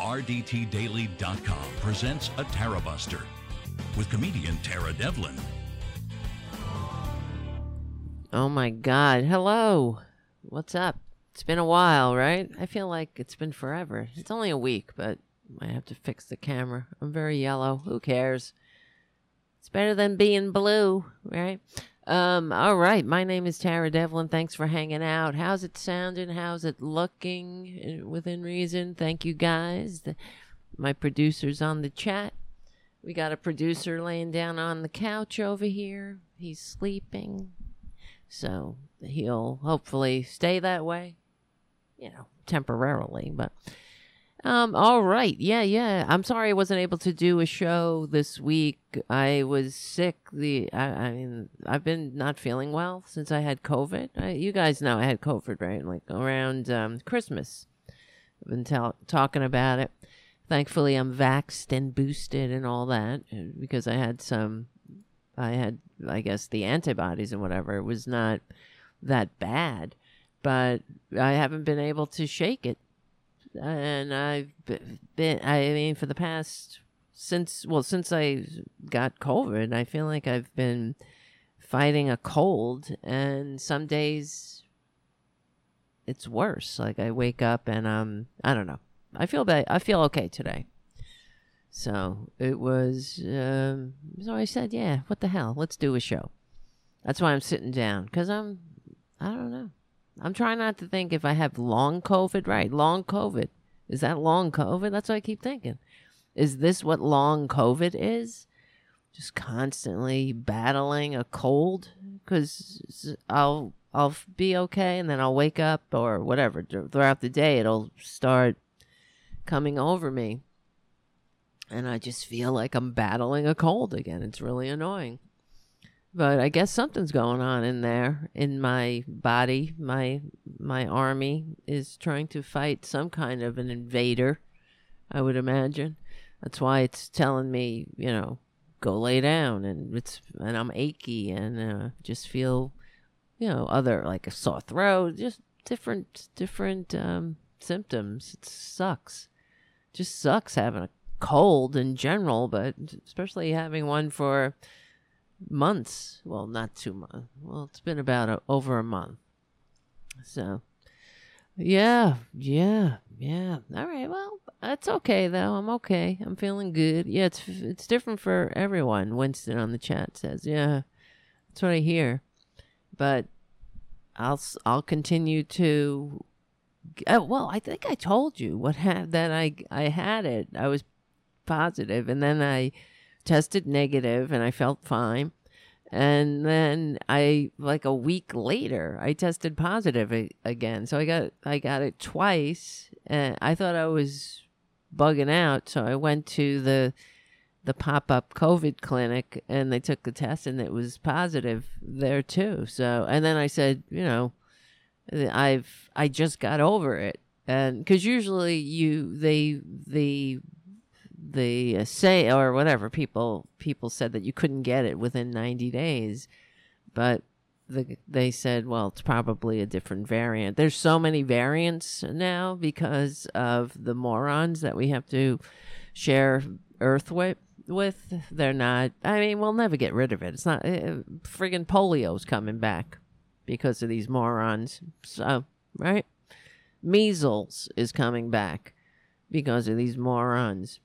RDTDaily.com presents a Tara Buster with comedian Tara Devlin. Oh my God. Hello. What's up? It's been a while, right? I feel like it's been forever. It's only a week, but I have to fix the camera. I'm very yellow. Who cares? It's better than being blue, right? Um, all right. My name is Tara Devlin. Thanks for hanging out. How's it sounding? How's it looking uh, within reason? Thank you guys. The, my producer's on the chat. We got a producer laying down on the couch over here. He's sleeping. So he'll hopefully stay that way, you know, temporarily. But um, all right, yeah, yeah. I'm sorry I wasn't able to do a show this week. I was sick. The I, I mean, I've been not feeling well since I had COVID. I, you guys know I had COVID, right? Like around um, Christmas. I've been talking about it. Thankfully, I'm vaxxed and boosted and all that uh, because I had some I had, I guess, the antibodies and whatever. It was not that bad, but I haven't been able to shake it. And I've been, I mean, for the past, since, well, since I got COVID, I feel like I've been fighting a cold, and some days it's worse. Like I wake up and um, I don't know. I feel bad. I feel okay today. So it was, um, so I said, yeah, what the hell? Let's do a show. That's why I'm sitting down because I'm, I don't know. I'm trying not to think if I have long COVID, right? Long COVID. Is that long COVID? That's what I keep thinking. Is this what long COVID is? Just constantly battling a cold because I'll I'll be okay and then I'll wake up or whatever throughout the day it'll start coming over me and I just feel like I'm battling a cold again. It's really annoying. But I guess something's going on in there in my body. My my army is trying to fight some kind of an invader, I would imagine. That's why it's telling me, you know, go lay down and it's and I'm achy and uh, just feel, you know, other like a sore throat, just different different um, symptoms. It sucks. Just sucks having a cold in general, but especially having one for months. Well, not two months. Well, it's been about a, over a month. So, yeah, yeah, yeah. All right. Well, that's okay though. I'm okay. I'm feeling good. Yeah, it's it's different for everyone. Winston on the chat says, "Yeah, that's what I hear." But I'll I'll continue to. Uh, well, I think I told you what had that I I had it. I was positive, and then I tested negative, and I felt fine. And then I like a week later, I tested positive again. So I got I got it twice, and I thought I was bugging out. So I went to the the pop up COVID clinic, and they took the test, and it was positive there too. So and then I said, you know, I've I just got over it, and because usually you they they the uh, say or whatever people people said that you couldn't get it within 90 days but the, they said well it's probably a different variant. There's so many variants now because of the morons that we have to share earth with with. They're not i mean we'll never get rid of it. It's not uh, friggin polio's coming back because of these morons. So right? Measles is coming back because of these morons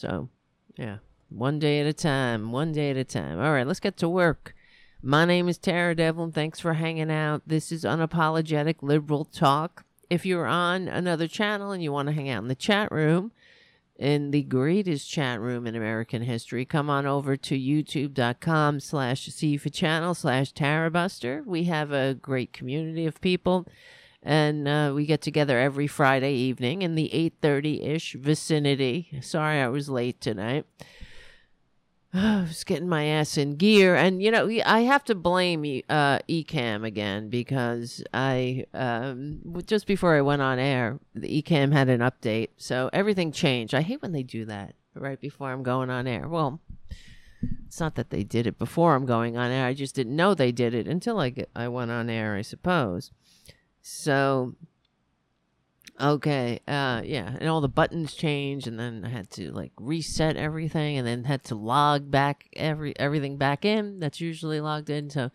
so, yeah, one day at a time, one day at a time. All right, let's get to work. My name is Tara Devlin. Thanks for hanging out. This is Unapologetic Liberal Talk. If you're on another channel and you want to hang out in the chat room, in the greatest chat room in American history, come on over to youtube.com slash C for channel slash Tarabuster. We have a great community of people and uh, we get together every Friday evening in the 8:30-ish vicinity. Sorry I was late tonight. I was getting my ass in gear, and you know I have to blame uh, again because I um, just before I went on air, the Ecamm had an update, so everything changed. I hate when they do that right before I'm going on air. Well, it's not that they did it before I'm going on air. I just didn't know they did it until I get, I went on air, I suppose. So Okay. Uh yeah, and all the buttons change, and then I had to like reset everything and then had to log back every everything back in that's usually logged in. So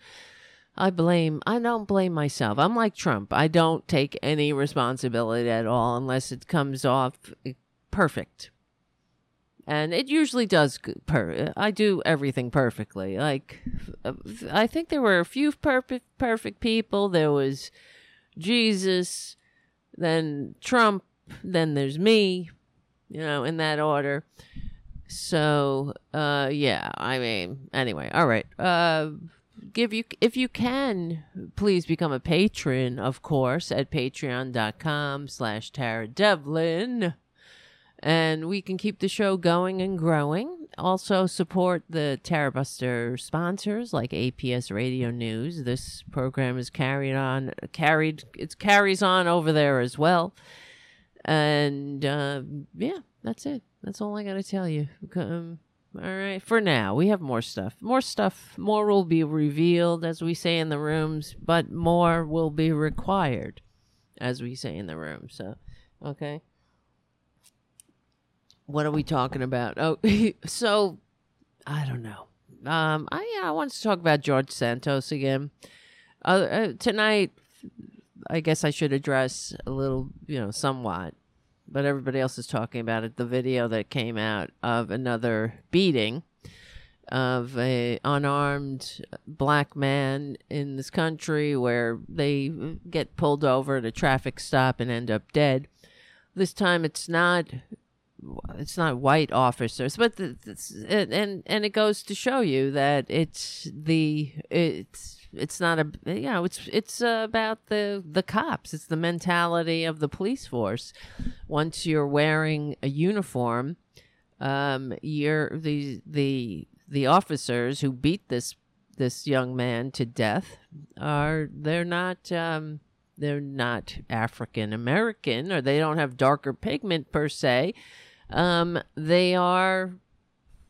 I blame I don't blame myself. I'm like Trump. I don't take any responsibility at all unless it comes off eh, perfect. And it usually does per I do everything perfectly. Like uh, I think there were a few perfect perfect people. There was Jesus, then Trump, then there's me, you know, in that order. So, uh, yeah, I mean, anyway, all right. Uh, give you, if you can, please become a patron, of course, at patreon.com slash Tara Devlin. And we can keep the show going and growing. Also, support the Tarabuster sponsors like APS Radio News. This program is carried on, carried, it carries on over there as well. And uh, yeah, that's it. That's all I got to tell you. Um, all right, for now, we have more stuff. More stuff, more will be revealed, as we say in the rooms, but more will be required, as we say in the room. So, okay what are we talking about? Oh, so I don't know. Um, I I want to talk about George Santos again. Uh, uh, tonight, I guess I should address a little, you know, somewhat, but everybody else is talking about it. The video that came out of another beating of a unarmed black man in this country where they get pulled over at a traffic stop and end up dead. This time it's not it's not white officers, but the, it's, and and it goes to show you that it's the it's it's not a you know it's it's about the the cops. It's the mentality of the police force. Once you're wearing a uniform, um, you're the the the officers who beat this this young man to death are they're not um, they're not African American or they don't have darker pigment per se um, they are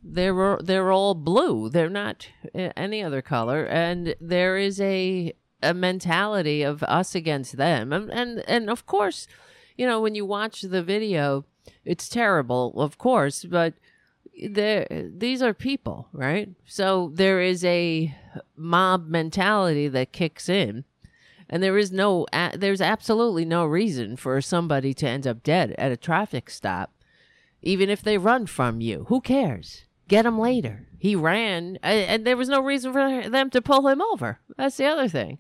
they're they're all blue. They're not any other color, and there is a a mentality of us against them, and and, and of course, you know when you watch the video, it's terrible, of course, but there these are people, right? So there is a mob mentality that kicks in. And there is no, there's absolutely no reason for somebody to end up dead at a traffic stop even if they run from you. Who cares? Get them later. He ran, and there was no reason for them to pull him over. That's the other thing.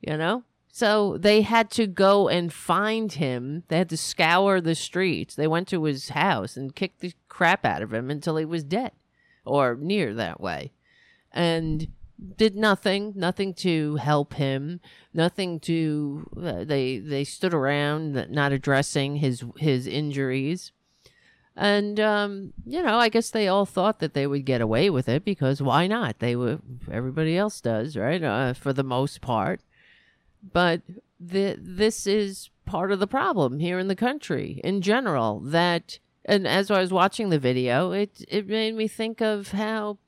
You know? So they had to go and find him. They had to scour the streets. They went to his house and kicked the crap out of him until he was dead or near that way. And did nothing, nothing to help him, nothing to uh, they they stood around not addressing his his injuries. And um, you know, I guess they all thought that they would get away with it because why not? They were everybody else does, right? Uh, for the most part. But the, this is part of the problem here in the country in general. That and as I was watching the video, it it made me think of how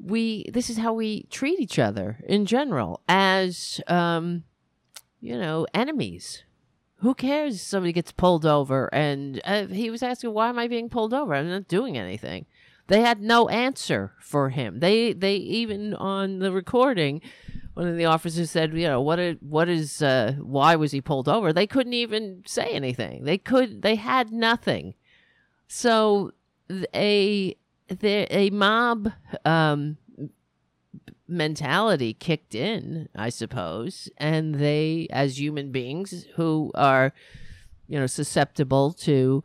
we this is how we treat each other in general as um, you know enemies who cares if somebody gets pulled over? And uh, he was asking, why am I being pulled over? I'm not doing anything. They had no answer for him. They they even on the recording, one of the officers said, you know, what is, what is uh, why was he pulled over? They couldn't even say anything. They could they had nothing. So a the, a mob um, mentality kicked in, I suppose, and they, as human beings who are, you know, susceptible to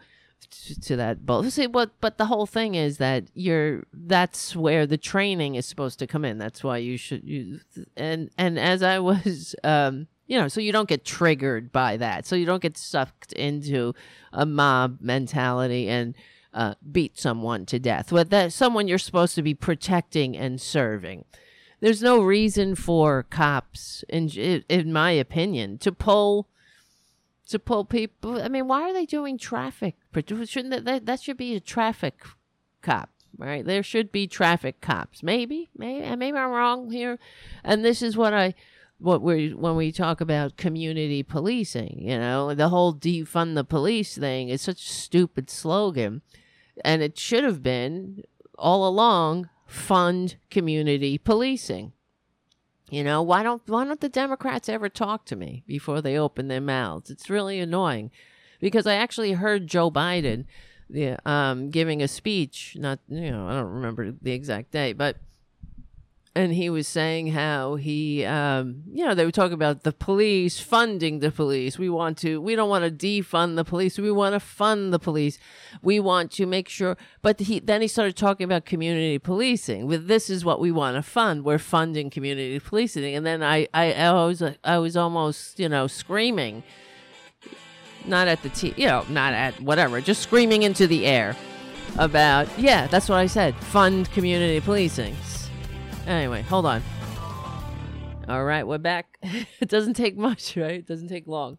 to that both see what but the whole thing is that you're that's where the training is supposed to come in. That's why you should you and and as i was um you know so you don't get triggered by that. So you don't get sucked into a mob mentality and uh, beat someone to death. With that someone you're supposed to be protecting and serving there's no reason for cops, in in my opinion, to pull to pull people. I mean, why are they doing traffic? Shouldn't that, that, that should be a traffic cop, right? There should be traffic cops. Maybe, maybe, uh, maybe I'm wrong here. And this is what I what we when we talk about community policing. You know, the whole defund the police thing is such a stupid slogan, and it should have been all along fund community policing. You know, why don't why don't the Democrats ever talk to me before they open their mouths? It's really annoying because I actually heard Joe Biden yeah, um, giving a speech. Not you know, I don't remember the exact day, but and he was saying how he um, you know they were talking about the police funding the police. We want to we don't want to defund the police. We want to fund the police. We want to make sure but he then he started talking about community policing. With this is what we want to fund. We're funding community policing. And then i i, I was i was almost you know screaming. Not at the t you know not at whatever just screaming into the air about yeah that's what i said fund community policing Anyway, hold on. All right, we're back. it doesn't take much, right? It doesn't take long.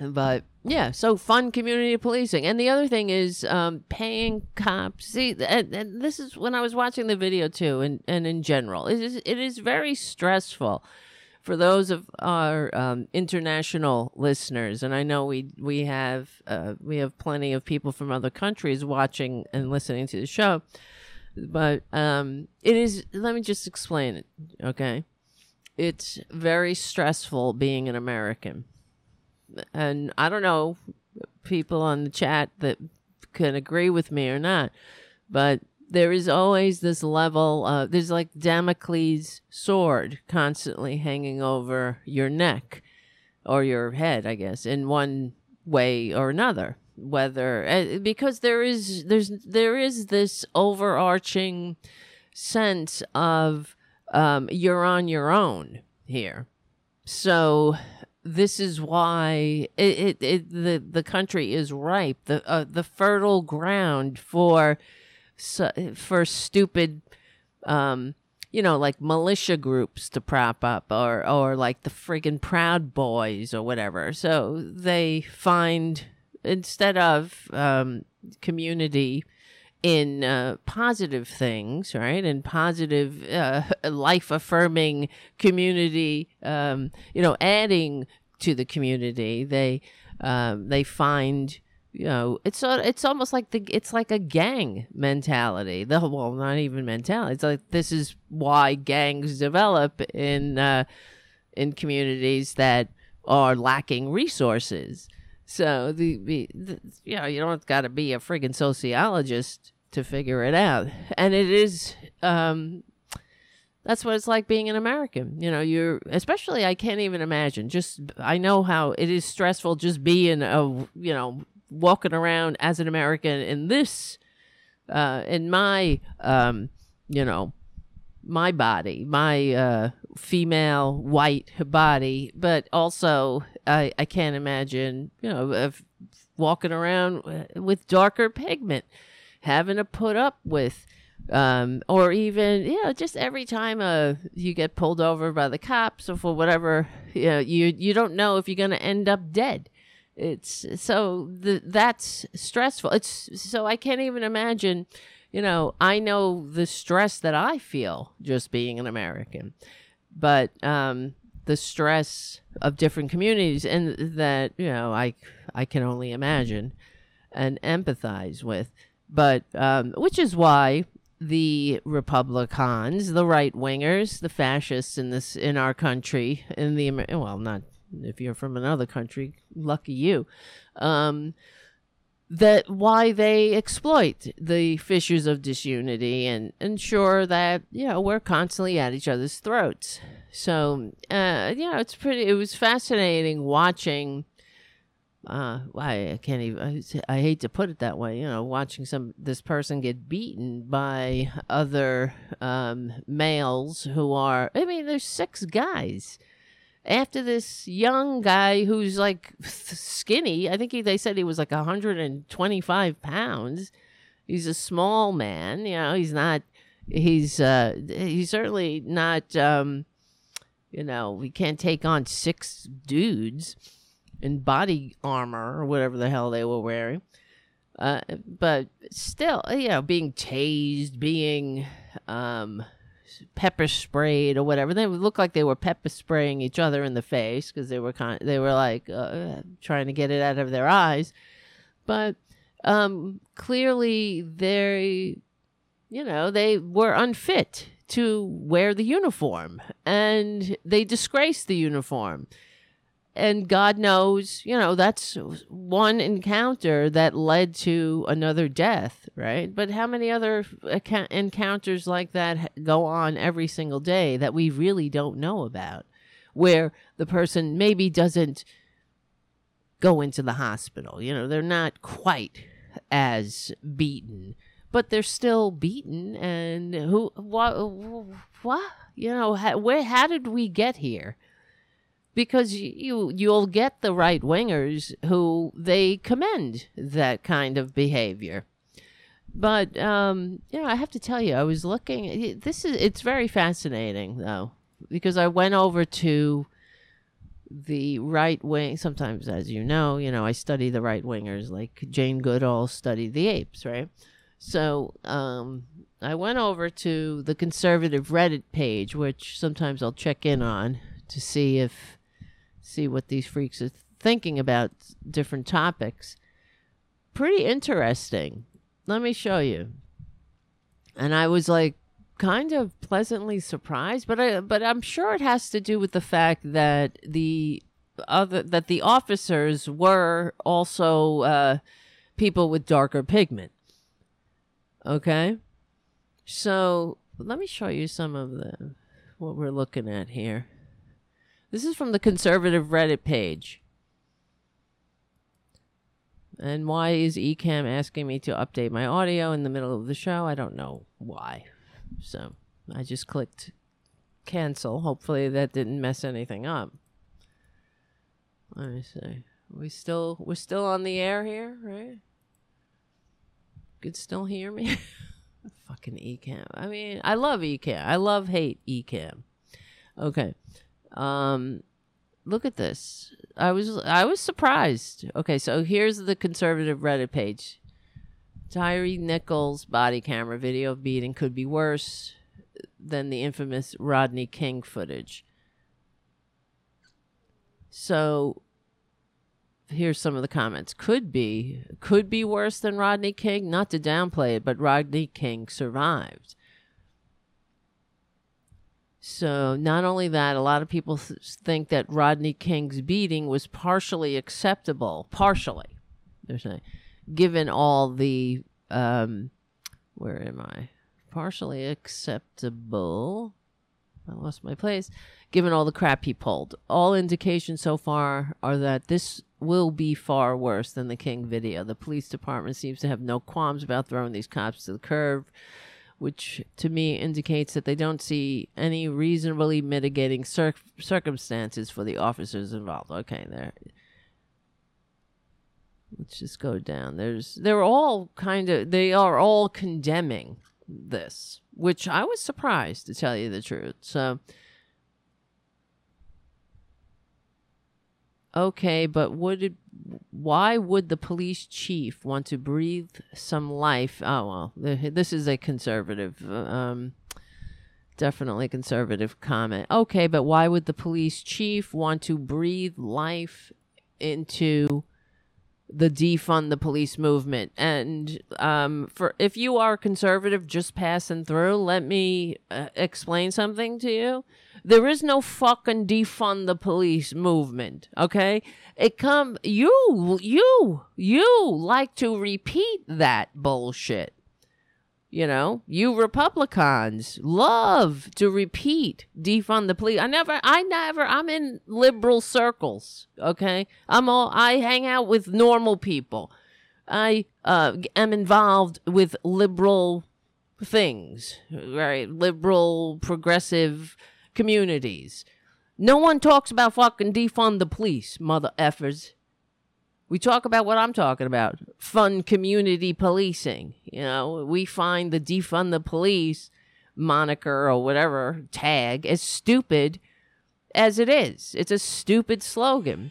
But yeah, so fun community policing. And the other thing is um, paying cops. See, and, and, this is when I was watching the video too, and, and in general, it is, it is very stressful for those of our um, international listeners. And I know we we have uh, we have plenty of people from other countries watching and listening to the show but um, it is. Let me just explain it. Okay, it's very stressful being an American, and I don't know people on the chat that can agree with me or not, but there is always this level of there's like Damocles sword constantly hanging over your neck or your head, I guess, in one way or another whether uh, because there is there's there is this overarching sense of um, you're on your own here. So this is why it, it, it, the the country is ripe the uh, the fertile ground for for stupid um you know like militia groups to prop up or or like the friggin' proud boys or whatever so they find instead of um, community in uh, positive things, right? And positive, uh, life affirming community, um, you know, adding to the community, they um, they find you know it's it's almost like the it's like a gang mentality the well not even mentality it's like this is why gangs develop in uh, in communities that are lacking resources so the, the, the you know you don't got to be a friggin' sociologist to figure it out, and it is um, that's what it's like being an American. You know, you're especially I can't even imagine. Just I know how it is stressful just being a you know walking around as an American in this uh, in my um, you know my body, my uh, female white body, but also I, I can't imagine, you know, walking around with darker pigment, having to put up with, um, or even, you know, just every time uh, you get pulled over by the cops or for whatever, you know, you, you don't know if you're going to end up dead. It's so the, that's stressful. It's so I can't even imagine you know, I know the stress that I feel just being an American, but um, the stress of different communities and that you know I I can only imagine and empathize with, but um, which is why the Republicans, the right wingers, the fascists in this in our country, in the well, not if you're from another country, lucky you. Um, that why they exploit the fissures of disunity and ensure that you know we're constantly at each other's throats. So uh you know it's pretty it was fascinating watching uh I can't even I hate to put it that way you know watching some this person get beaten by other um males who are I mean there's six guys after this young guy who's like skinny. I think he, they said he was like 125 pounds. He's a small man. You know, he's not. He's uh, he's certainly not. Um, you know, we can't take on six dudes in body armor or whatever the hell they were wearing. Uh, but still, you know, being tased, being um, pepper sprayed or whatever. They would look like they were pepper spraying each other in the face because they were kind of, they were like uh, trying to get it out of their eyes. But um, clearly they you know, they were unfit to wear the uniform and they disgraced the uniform and God knows, you know, that's one encounter that led to another death, right? But how many other encounters like that go on every single day that we really don't know about, where the person maybe doesn't go into the hospital? You know, they're not quite as beaten, but they're still beaten. And who, what, what, you know, how, where, how did we get here? Because you you'll get the right wingers who they commend that kind of behavior. But um, you know, I have to tell you, I was looking. This is it's very fascinating though, because I went over to the right wing. Sometimes, as you know, you know, I study the right wingers, like Jane Goodall studied the apes, right? So um, I went over to the conservative Reddit page, which sometimes I'll check in on to see if see what these freaks are thinking about different topics. Pretty interesting. Let me show you. And I was like kind of pleasantly surprised, but I but I'm sure it has to do with the fact that the other that the officers were also uh, people with darker pigment. Okay? So, let me show you some of the what we're looking at here. This is from the conservative Reddit page. And why is Ecamm asking me to update my audio in the middle of the show? I don't know why. So I just clicked cancel. Hopefully that didn't mess anything up. Let me see. We still we're still on the air here, right? You Could still hear me? Fucking Ecamm. I mean, I love Ecamm. I love hate Ecamm. Okay. Um, look at this. I was I was surprised. Okay, so here's the conservative Reddit page. Tyre Nichols body camera video of beating could be worse than the infamous Rodney King footage. So here's some of the comments. Could be could be worse than Rodney King, not to downplay it, but Rodney King survived. So, not only that, a lot of people th- think that Rodney King's beating was partially acceptable, partially, they're saying, given all the, um, where am I? Partially acceptable. I lost my place. Given all the crap he pulled, all indications so far are that this will be far worse than the King video. The police department seems to have no qualms about throwing these cops to the curb which to me indicates that they don't see any reasonably mitigating cir- circumstances for the officers involved. Okay, there. Let's just go down. There's they're all kind of they are all condemning this, which I was surprised to tell you the truth. So Okay, but would it, why would the police chief want to breathe some life? Oh well, this is a conservative, um, definitely conservative comment. Okay, but why would the police chief want to breathe life into the defund the police movement? And um, for if you are conservative, just passing through, let me uh, explain something to you there is no fucking defund the police movement, okay? It come you you you like to repeat that bullshit. You know, you Republicans love to repeat defund the police. I never, I never, I'm in liberal circles. Okay, I'm all, I hang out with normal people. I uh, am involved with liberal things, right? Liberal, progressive communities. No one talks about fucking defund the police, mother effers we talk about what I'm talking about fun community policing. You know, we find the defund the police moniker or whatever tag as stupid as it is. It's a stupid slogan.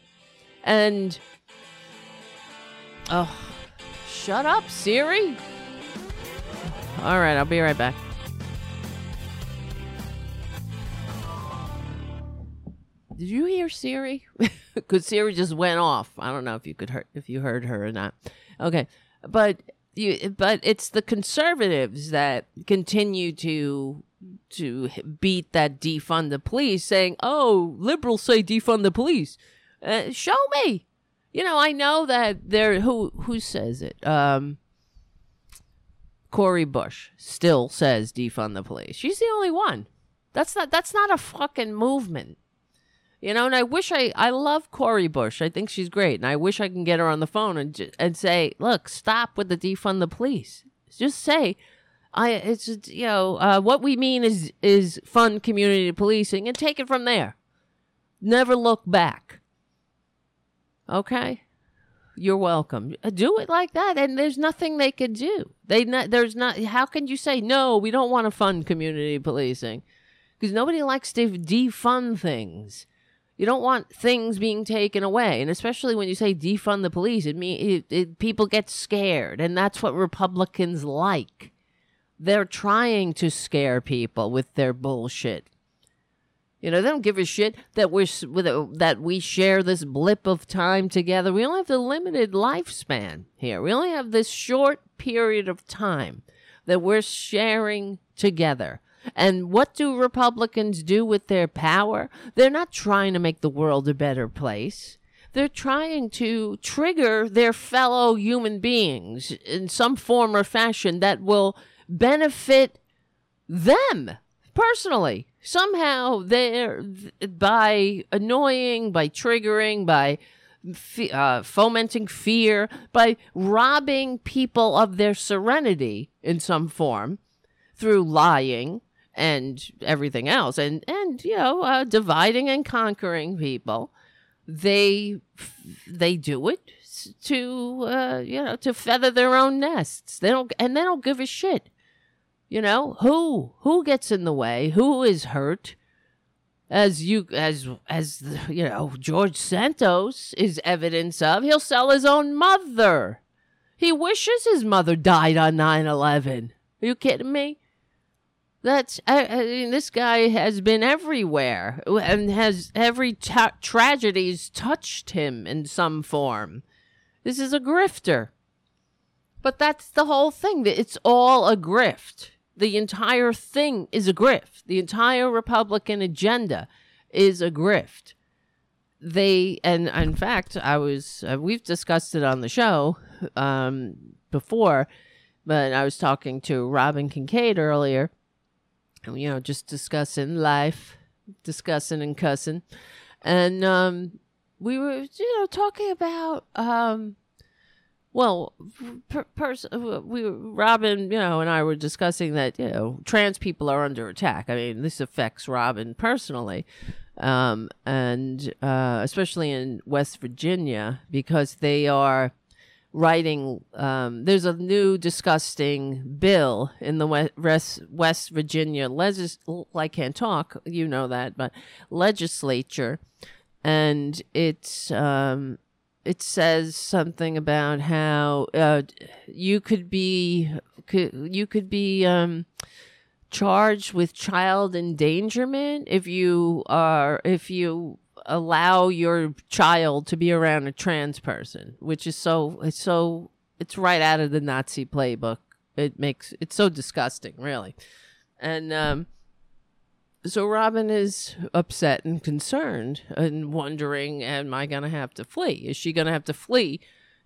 And, oh, shut up, Siri. All right, I'll be right back. Did you hear Siri? Because Siri just went off. I don't know if you could hear if you heard her or not. Okay, but you but it's the conservatives that continue to to beat that defund the police, saying, "Oh, liberals say defund the police." Uh, show me. You know, I know that there. Who who says it? Um, Cori Bush still says defund the police. She's the only one. That's not that's not a fucking movement. You know, and I wish I I love Cori Bush. I think she's great, and I wish I can get her on the phone and and say, "Look, stop with the defund the police." Just say, "I it's you know uh, what we mean is is fund community policing," and take it from there. Never look back. Okay, you're welcome. Uh, do it like that, and there's nothing they could do. They not, there's not. How can you say no? We don't want to fund community policing because nobody likes to defund things. You don't want things being taken away, and especially when you say defund the police, it mean it, it, people get scared, and that's what Republicans like. They're trying to scare people with their bullshit. You know, they don't give a shit that we're that we share this blip of time together. We only have the limited lifespan here. We only have this short period of time that we're sharing together. And what do Republicans do with their power? They're not trying to make the world a better place. They're trying to trigger their fellow human beings in some form or fashion that will benefit them personally. Somehow they're by annoying, by triggering, by uh, fomenting fear, by robbing people of their serenity in some form through lying and everything else. And and you know uh, dividing and conquering people they they do it to uh, you know to feather their own nests. They don't and they don't give a shit. You know who who gets in the way? Who is hurt? As you as as you know George Santos is evidence of he'll sell his own mother. He wishes his mother died on 9/11 are you kidding me that's I, I mean, this guy has been everywhere and has every ta- tragedy's touched him in some form. This is a grifter. But that's the whole thing. It's all a grift. The entire thing is a grift. The entire Republican agenda is a grift. They and in fact, I was uh, we've discussed it on the show um, before, but I was talking to Robin Kincaid earlier you know, just discussing life, discussing and cussing. And um, we were, you know, talking about, um, well, per- pers- we, Robin, you know, and I were discussing that, you know, trans people are under attack. I mean, this affects Robin personally. Um, and uh, especially in West Virginia, because they are writing um, there's a new disgusting bill in the West, West Virginia legis I can't talk you know that but legislature. And it's um, it says something about how uh, you could be could, you could be um, charged with child endangerment if you are if you allow your child to be around a trans person, which is so it's so it's right out of the Nazi playbook. It makes it's so disgusting, really. And um so Robin is upset and concerned and wondering, am I going to have to flee? Is she going to have to flee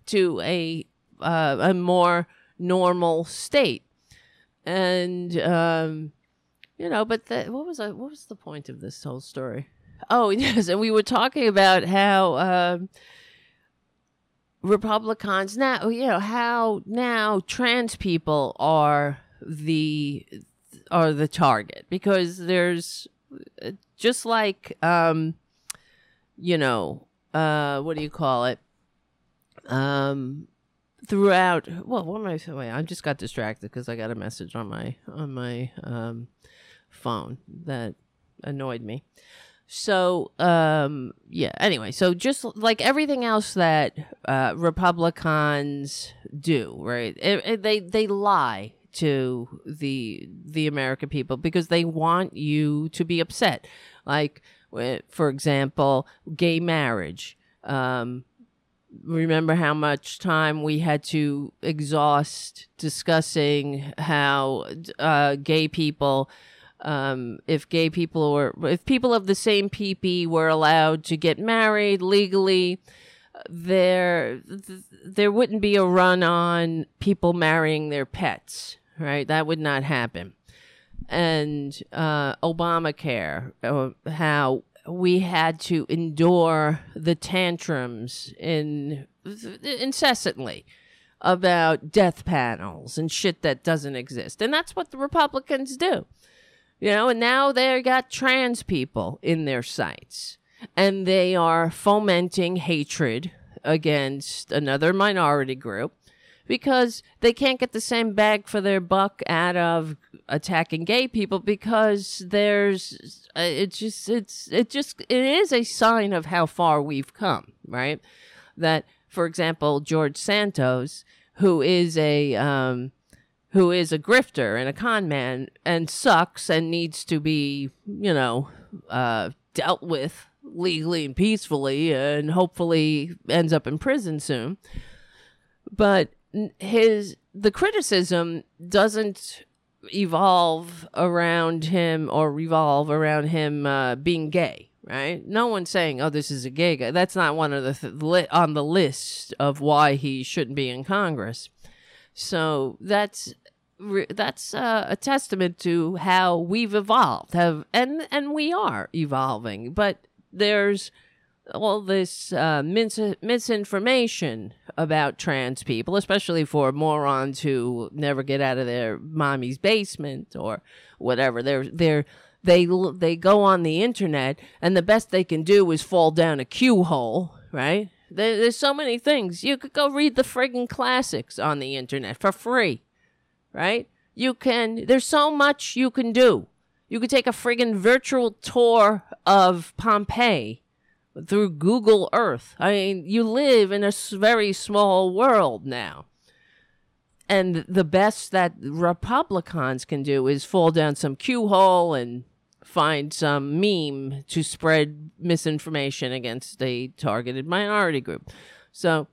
to a uh, a more normal state? And um, you know, but the, what was I, what was the point of this whole story? Oh, yes. And we were talking about how um, Republicans now, you know, how now trans people are the are the target because there's just like um you know uh what do you call it um throughout well what am i saying i just got distracted because i got a message on my on my um phone that annoyed me so, um, yeah, anyway, so just like everything else that uh, Republicans do, right? It, it, they they lie to the the American people because they want you to be upset. Like for example, gay marriage. Um, remember how much time we had to exhaust discussing how uh, gay people um, if gay people were if people of the same PP were allowed to get married legally there there wouldn't be a run on people marrying their pets right that would not happen and uh, Obamacare uh, how we had to endure the tantrums in incessantly about death panels and shit that doesn't exist. And that's what the Republicans do. You know, and now they got trans people in their sights and they are fomenting hatred against another minority group because they can't get the same bag for their buck out of attacking gay people because there's uh, it's just it's it just it is a sign of how far we've come right? That for example george santos who is a um who is a grifter and a con man and sucks and needs to be you know uh dealt with legally and peacefully and hopefully ends up in prison soon. But his the criticism doesn't evolve around him or revolve around him uh, being gay right? No one's saying oh this is a gay guy. That's not one of the th- li- on the list of why he shouldn't be in congress so that's that's uh, a testament to how we've evolved have and and we are evolving but there's all this uh, mis- misinformation about trans people, especially for morons who never get out of their mommy's basement or whatever. They're they're they they go on the internet and the best they can do is fall down a Q hole, right? There, there's so many things you could go read the friggin' classics on the internet for free, right? You can. There's so much you can do. You could take a friggin' virtual tour of Pompeii through Google Earth. I mean, you live in a very small world now. And the best that Republicans can do is fall down some Q hole and find some meme to spread misinformation against a targeted minority group. So,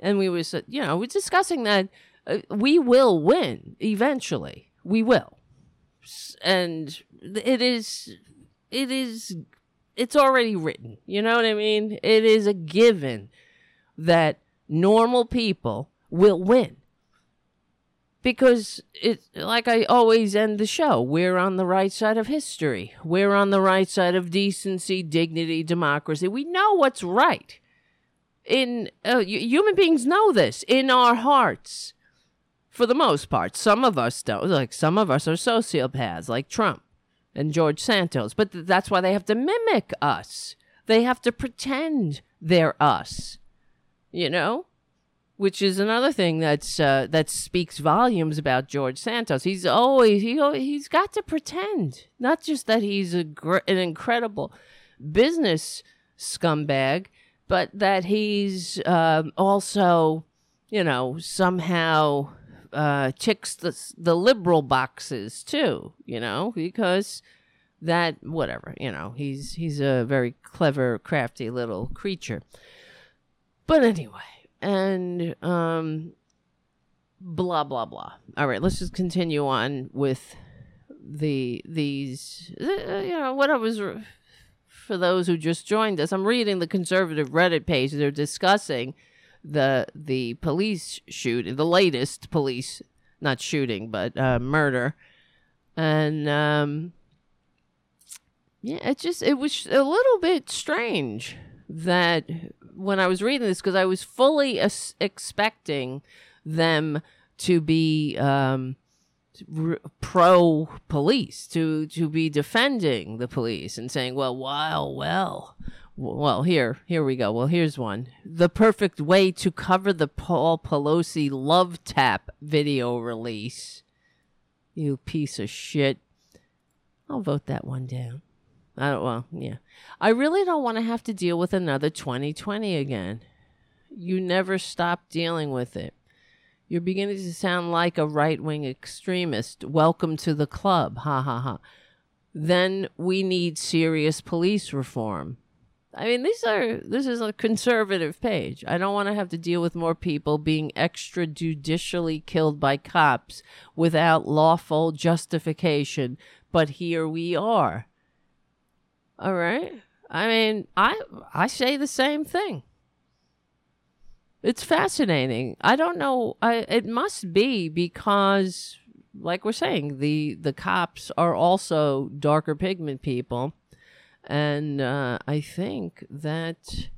and we was, you know, we're discussing that uh, we will win eventually. We will. And it is, it is it's already written. You know what I mean? It is a given that normal people will win. Because it's like I always end the show, we're on the right side of history. We're on the right side of decency, dignity, democracy. We know what's right. In uh, human beings know this in our hearts. For the most part, some of us don't. Like some of us are sociopaths, like Trump and George Santos. But th- that's why they have to mimic us. They have to pretend they're us. You know? Which is another thing that's uh, that speaks volumes about George Santos. He's always he he's got to pretend, not just that he's a gr- an incredible business scumbag, but that he's um, also, you know, somehow uh, ticks the the liberal boxes too. You know, because that whatever you know he's he's a very clever, crafty little creature. But anyway, and um, blah blah blah. All right, let's just continue on with the these uh, you know what I was. for those who just joined us, I'm reading the conservative Reddit page. They're discussing the the police shoot the latest police not shooting but uh, murder and um yeah it just it was a little bit strange that when i was reading this because i was fully as- expecting them to be um r- pro police to to be defending the police and saying well wow well well, here, here we go. Well, here's one. The perfect way to cover the Paul Pelosi love tap video release. You piece of shit. I'll vote that one down. I don't, well, yeah. I really don't want to have to deal with another 2020 again. You never stop dealing with it. You're beginning to sound like a right wing extremist. Welcome to the club. Ha ha ha. then we need serious police reform. I mean, these are this is a conservative page. I don't want to have to deal with more people being extrajudicially killed by cops without lawful justification, but here we are. All right? I mean, I I say the same thing. It's fascinating. I don't know. I, it must be because, like we're saying, the the cops are also darker pigment people, and uh, I think that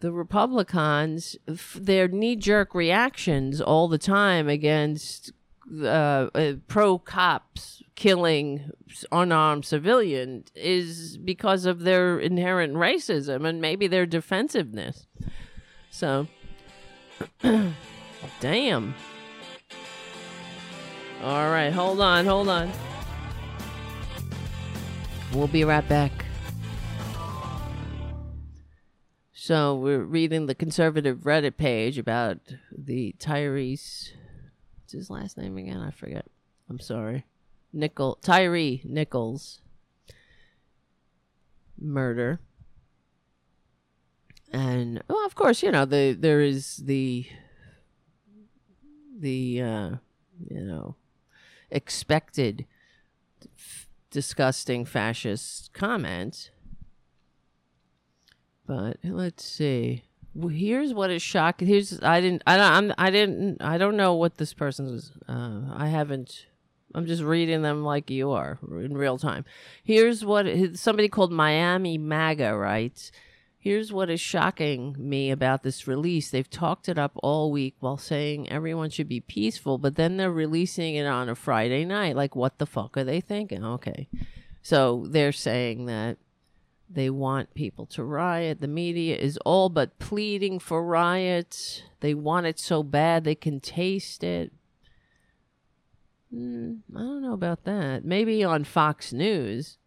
the Republicans, their knee jerk reactions all the time against uh, uh, pro cops killing unarmed civilian is because of their inherent racism and maybe their defensiveness. So, damn. All right, hold on, hold on. We'll be right back. So, we're reading the conservative Reddit page about the Tyrese. What's his last name again? I forget. I'm sorry. Nickel Tyre Nichols murder and well, of course, you know the there is the the uh, you know expected f- disgusting fascist comment. But let's see. Well, here's what is shocking. Here's I didn't I don't I'm, I didn't I don't know what this person's. Uh, I haven't. I'm just reading them like you are in real time. Here's what somebody called Miami MAGA writes. Here's what is shocking me about this release. They've talked it up all week while saying everyone should be peaceful, but then they're releasing it on a Friday night. Like, what the fuck are they thinking? Okay. So they're saying that they want people to riot. The media is all but pleading for riots. They want it so bad they can taste it. Mm, I don't know about that. Maybe on Fox News.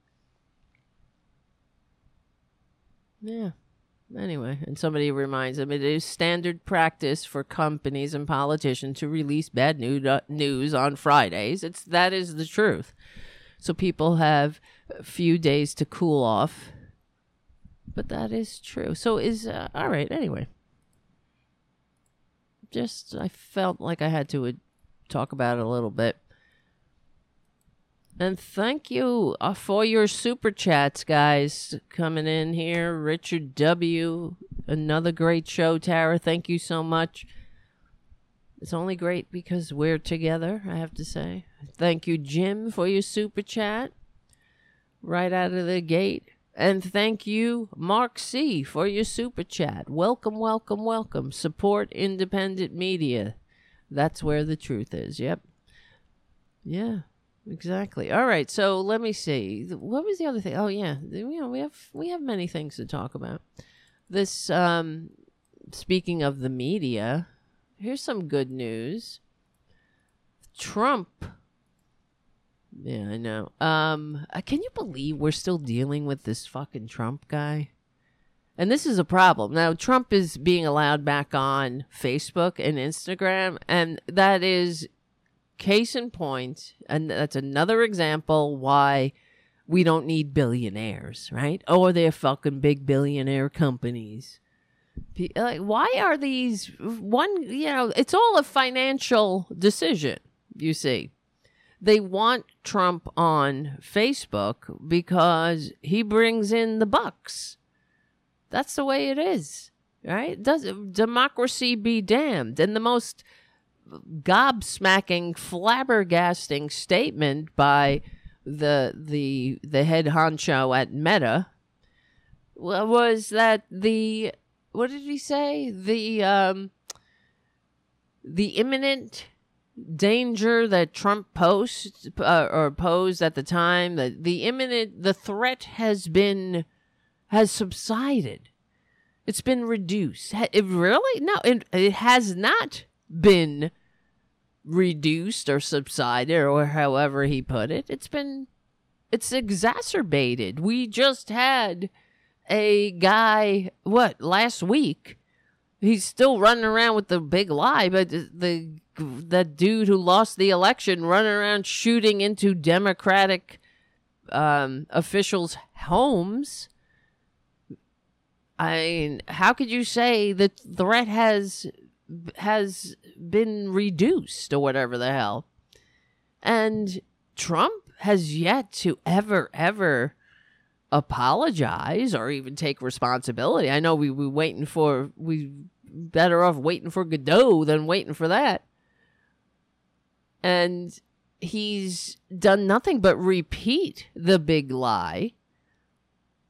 Yeah. Anyway, and somebody reminds them it is standard practice for companies and politicians to release bad uh, news on Fridays. It's that is the truth. So people have a few days to cool off. But that is true. So is uh, all right. Anyway, just I felt like I had to uh, talk about it a little bit. And thank you uh, for your super chats, guys, coming in here. Richard W., another great show, Tara. Thank you so much. It's only great because we're together, I have to say. Thank you, Jim, for your super chat right out of the gate. And thank you, Mark C., for your super chat. Welcome, welcome, welcome. Support independent media. That's where the truth is. Yep. Yeah. Exactly. All right. So let me see. What was the other thing? Oh yeah. You know, we have we have many things to talk about. This um speaking of the media, here's some good news. Trump Yeah, I know. Um uh, can you believe we're still dealing with this fucking Trump guy? And this is a problem. Now, Trump is being allowed back on Facebook and Instagram, and that is case in point, and that's another example why we don't need billionaires, right? Oh, or they're fucking big billionaire companies. Like, why are these one? You know, it's all a financial decision. You see, they want Trump on Facebook because he brings in the bucks. That's the way it is, right? Does democracy be damned? And the most gobsmacking, flabbergasting statement by the the the head honcho at Meta. Was that the what did he say? The um the imminent danger that Trump posed uh, or posed at the time that the imminent the threat has been has subsided. It's been reduced. It really? No it, it has not been reduced or subsided or however he put it. It's been it's exacerbated. We just had a guy what last week he's still running around with the big lie but the that dude who lost the election running around shooting into democratic um, officials' homes. I mean, how could you say the threat has has been reduced or whatever the hell? And Trump has yet to ever ever apologize or even take responsibility. I know we we waiting for we better off waiting for Godot than waiting for that. And he's done nothing but repeat the big lie.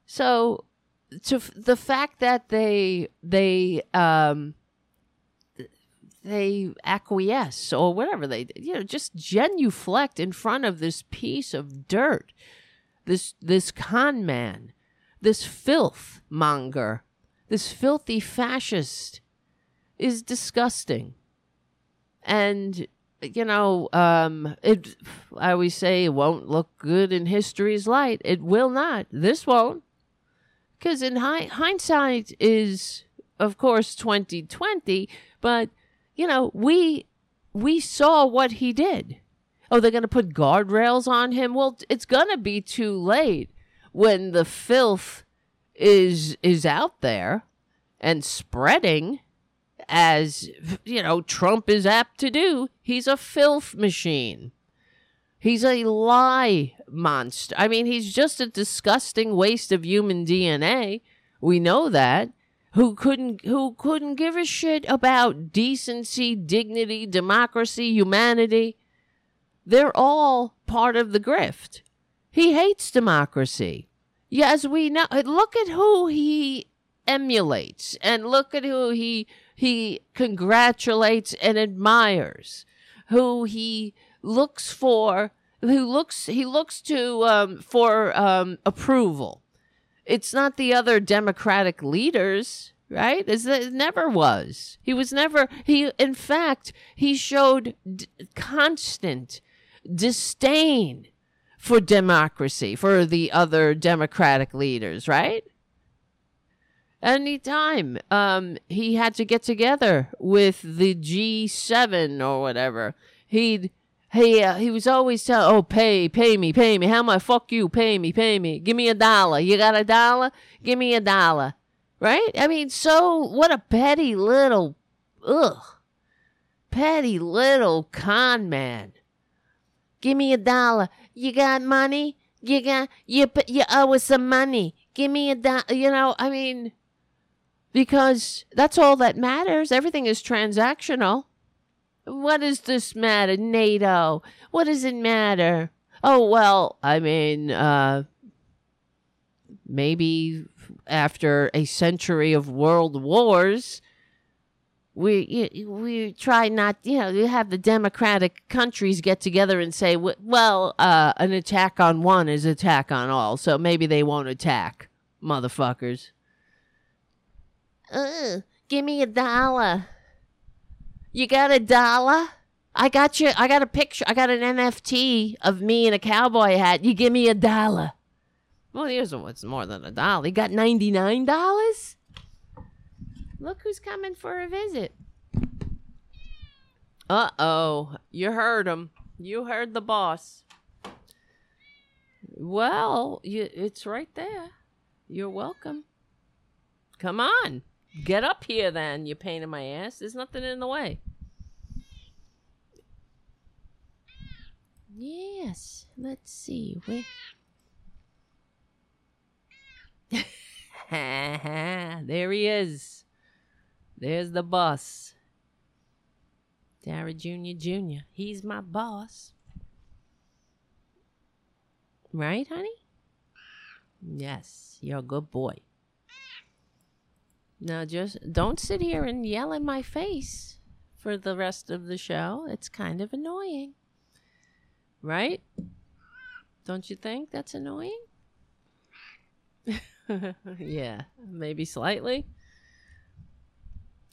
So to the fact that they they um they acquiesce or whatever they you know just genuflect in front of this piece of dirt this this con man this filth monger this filthy fascist is disgusting. And you know um it i always say it won't look good in history's light. It will not. This won't. Because in hi- hindsight is of course 2020 but you know, we we saw what he did. Oh, they're going to put guardrails on him. Well, it's going to be too late when the filth is is out there and spreading as you know Trump is apt to do. He's a filth machine. He's a lie monster. I mean, he's just a disgusting waste of human DNA. We know that who couldn't who couldn't give a shit about decency, dignity, democracy, humanity. They're all part of the grift. He hates democracy. Yes, we know. Look at who he emulates, and look at who he he congratulates and admires, who he looks for, who looks he looks to um, for um, approval it's not the other Democratic leaders, right? It never was. He was never, he, in fact, he showed d- constant disdain for democracy, for the other Democratic leaders, right? Anytime um, he had to get together with the G7 or whatever, he'd he uh, he was always telling, "Oh, pay, pay me, pay me. How much? Fuck you, pay me, pay me. Give me a dollar. You got a dollar? Give me a dollar." Right? I mean, so what a petty little, ugh, petty little con man. Give me a dollar. You got money? You got you you owe us some money. Give me a dollar. You know, I mean, because that's all that matters. Everything is transactional. What does this matter? NATO. What does it matter? Oh, well, I mean, uh, maybe after a century of world wars, we we try not, you know, you have the democratic countries get together and say, well, uh, an attack on one is attack on all, so maybe they won't attack, motherfuckers. Uh, give me a dollar. You got a dollar? I got you. I got a picture. I got an NFT of me in a cowboy hat. You give me a dollar. Well, here's what's more than a dollar. You got ninety nine dollars. Look who's coming for a visit. Uh oh, you heard him. You heard the boss. Well, you, it's right there. You're welcome. Come on. Get up here then, you pain in my ass. There's nothing in the way. Yes. Let's see. Wait. there he is. There's the boss. Tara Jr. Jr. He's my boss. Right, honey? Yes, you're a good boy. Now just don't sit here and yell in my face for the rest of the show. It's kind of annoying. Right? Don't you think that's annoying? yeah, maybe slightly.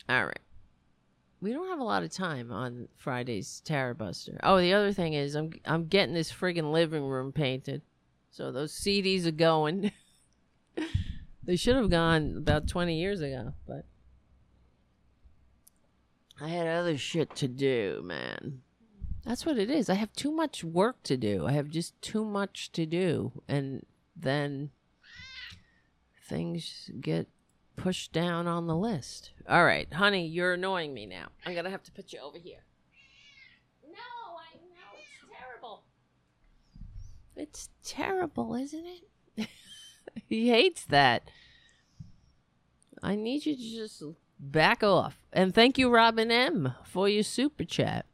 All right. We don't have a lot of time on Friday's Tara Buster. Oh, the other thing is I'm I'm getting this friggin' living room painted. So those CDs are going. They should have gone about 20 years ago, but I had other shit to do, man. That's what it is. I have too much work to do. I have just too much to do. And then things get pushed down on the list. All right, honey, you're annoying me now. I'm going to have to put you over here. No, I know. It's terrible. It's terrible, isn't it? he hates that. I need you to just back off. And thank you, Robin M, for your super chat.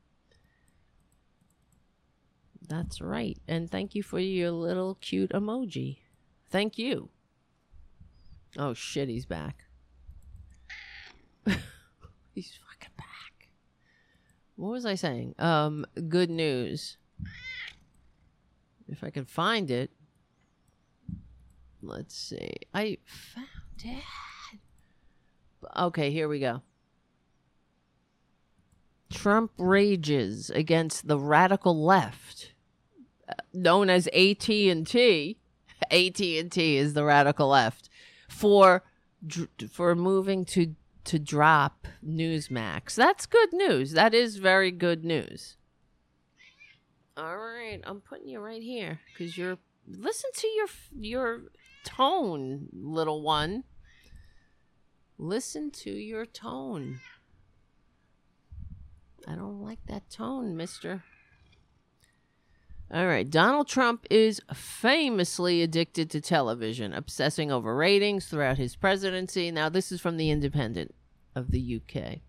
That's right. And thank you for your little cute emoji. Thank you. Oh shit, he's back. he's fucking back. What was I saying? Um, good news. If I can find it. Let's see. I found it. Okay, here we go. Trump rages against the radical left, known as AT&T. AT&T is the radical left for for moving to to drop Newsmax. That's good news. That is very good news. All right, I'm putting you right here cuz you're listen to your your tone, little one. Listen to your tone. I don't like that tone, mister. All right. Donald Trump is famously addicted to television, obsessing over ratings throughout his presidency. Now, this is from The Independent of the UK.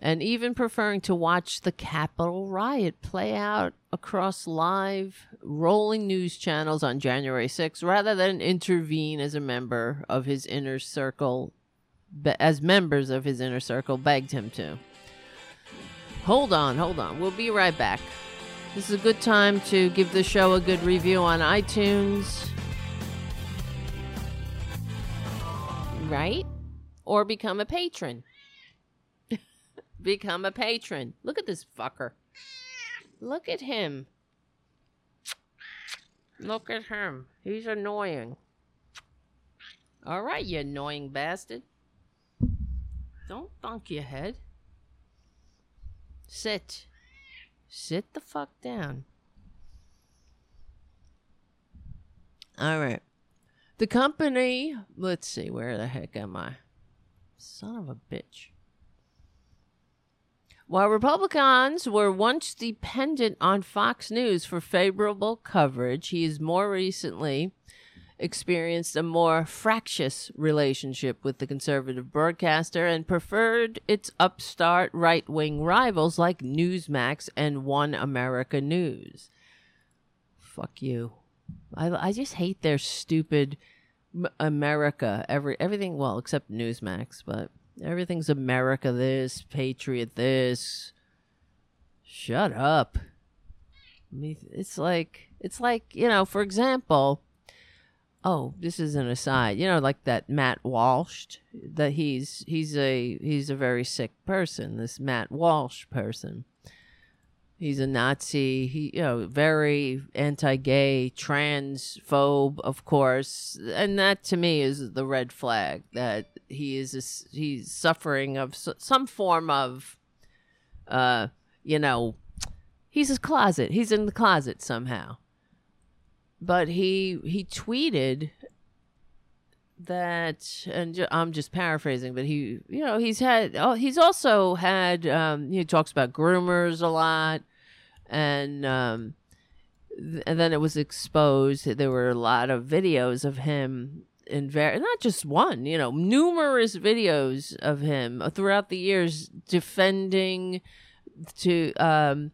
And even preferring to watch the Capitol riot play out across live rolling news channels on January 6th rather than intervene as a member of his inner circle, as members of his inner circle begged him to. Hold on, hold on. We'll be right back. This is a good time to give the show a good review on iTunes. Right? Or become a patron. become a patron. Look at this fucker. Look at him. Look at him. He's annoying. All right, you annoying bastard. Don't bunk your head. Sit. Sit the fuck down. All right. The company, let's see, where the heck am I? Son of a bitch. While Republicans were once dependent on Fox News for favorable coverage, he has more recently experienced a more fractious relationship with the conservative broadcaster and preferred its upstart right wing rivals like Newsmax and One America News. Fuck you. I, I just hate their stupid America. Every everything well except Newsmax, but Everything's America this, Patriot this. Shut up. I mean, it's like it's like, you know, for example, oh, this is an aside. You know, like that Matt Walsh, that he's he's a he's a very sick person, this Matt Walsh person. He's a Nazi. He, you know, very anti-gay, transphobe, of course, and that to me is the red flag that he is a, he's suffering of some form of, uh, you know, he's a closet. He's in the closet somehow. But he he tweeted that and ju- I'm just paraphrasing but he you know he's had oh he's also had um he talks about groomers a lot and um, th- and then it was exposed there were a lot of videos of him in very not just one you know numerous videos of him throughout the years defending to um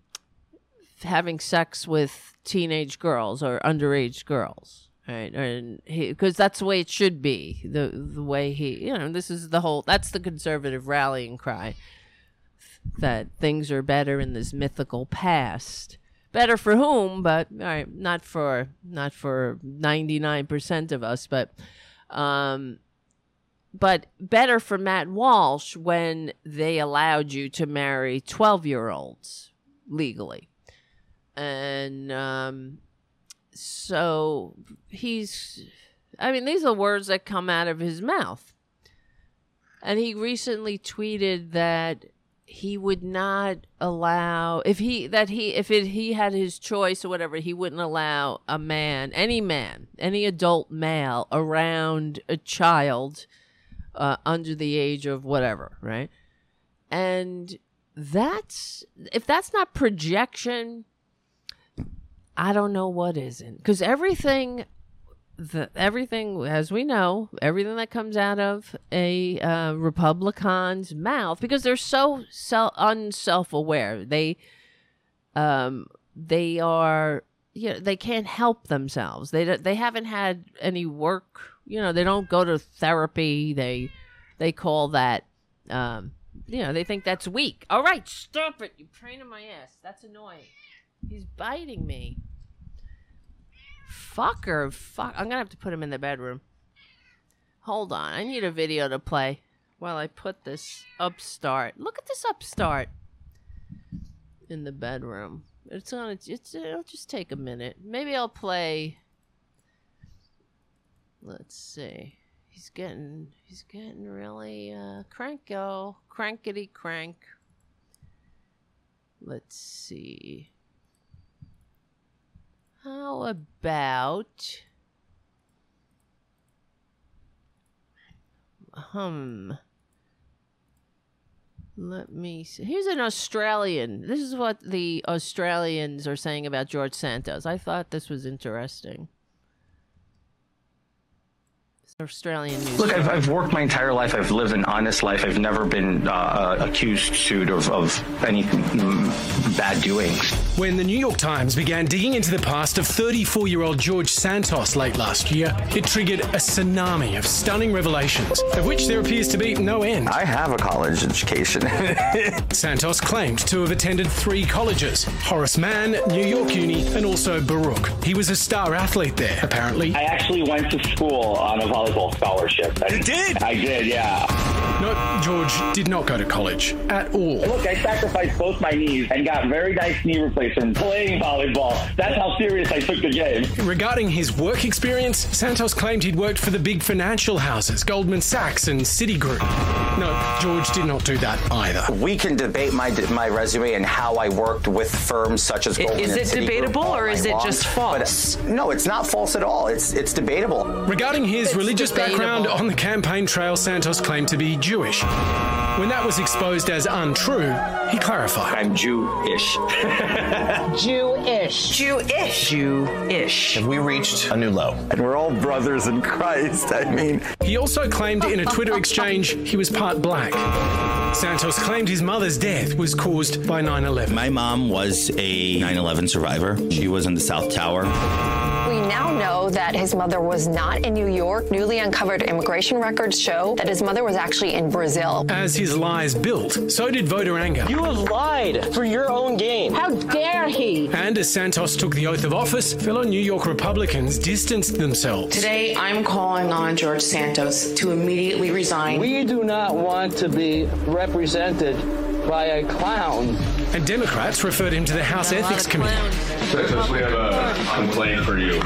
having sex with teenage girls or underage girls right and because that's the way it should be the the way he you know this is the whole that's the conservative rallying cry that things are better in this mythical past. Better for whom, but all right, not for not for ninety nine percent of us, but um, but better for Matt Walsh when they allowed you to marry twelve year olds legally, and um, so he's. I mean, these are words that come out of his mouth. And he recently tweeted that he would not allow if he that he if it, he had his choice or whatever he wouldn't allow a man any man any adult male around a child uh, under the age of whatever right and that's if that's not projection i don't know what isn't because everything the, everything, as we know, everything that comes out of a uh, Republican's mouth, because they're so self unself-aware, they, um, they are, you know, they can't help themselves. They they haven't had any work. You know, they don't go to therapy. They they call that, um, you know, they think that's weak. All right, stop it! You're training my ass. That's annoying. He's biting me fucker. Fuck. I'm gonna have to put him in the bedroom. Hold on. I need a video to play while I put this upstart. Look at this upstart in the bedroom. It's on. It's. it's it'll just take a minute. Maybe I'll play. Let's see. He's getting. He's getting really uh, cranko, crankety crank. Let's see. How about hum let me see. Here's an Australian. This is what the Australians are saying about George Santos. I thought this was interesting. Australian news. Look, I've, I've, worked my entire life. I've lived an honest life. I've never been uh, uh accused, sued of, of any bad doings. When the New York Times began digging into the past of 34 year old George Santos late last year, it triggered a tsunami of stunning revelations, of which there appears to be no end. I have a college education. Santos claimed to have attended three colleges Horace Mann, New York Uni, and also Baruch. He was a star athlete there, apparently. I actually went to school on a volleyball volleyball scholarship. I, you did? I did, yeah. No, George did not go to college at all. Look, I sacrificed both my knees and got very nice knee replacements playing volleyball. That's how serious I took the game. Regarding his work experience, Santos claimed he'd worked for the big financial houses, Goldman Sachs and Citigroup. No, George did not do that either. We can debate my my resume and how I worked with firms such as Goldman Is it debatable or is it long, just false? But, no, it's not false at all. It's it's debatable. Regarding his religious religious background on the campaign trail, Santos claimed to be Jewish. When that was exposed as untrue, he clarified. I'm Jewish. Jewish. Jewish. Jewish. Have we reached a new low? And we're all brothers in Christ. I mean. He also claimed in a Twitter exchange he was part black. Santos claimed his mother's death was caused by 9 11. My mom was a 9 11 survivor. She was in the South Tower. We now know that his mother was not in New York. Newly uncovered immigration records show that his mother was actually in Brazil. As his lies built, so did voter anger. You have lied for your own gain. How dare he? And as Santos took the oath of office, fellow New York Republicans distanced themselves. Today, I'm calling on George Santos to immediately resign. We do not want to be represented by a clown. And Democrats referred him to the House Ethics Committee. Santos, we have a complaint for you.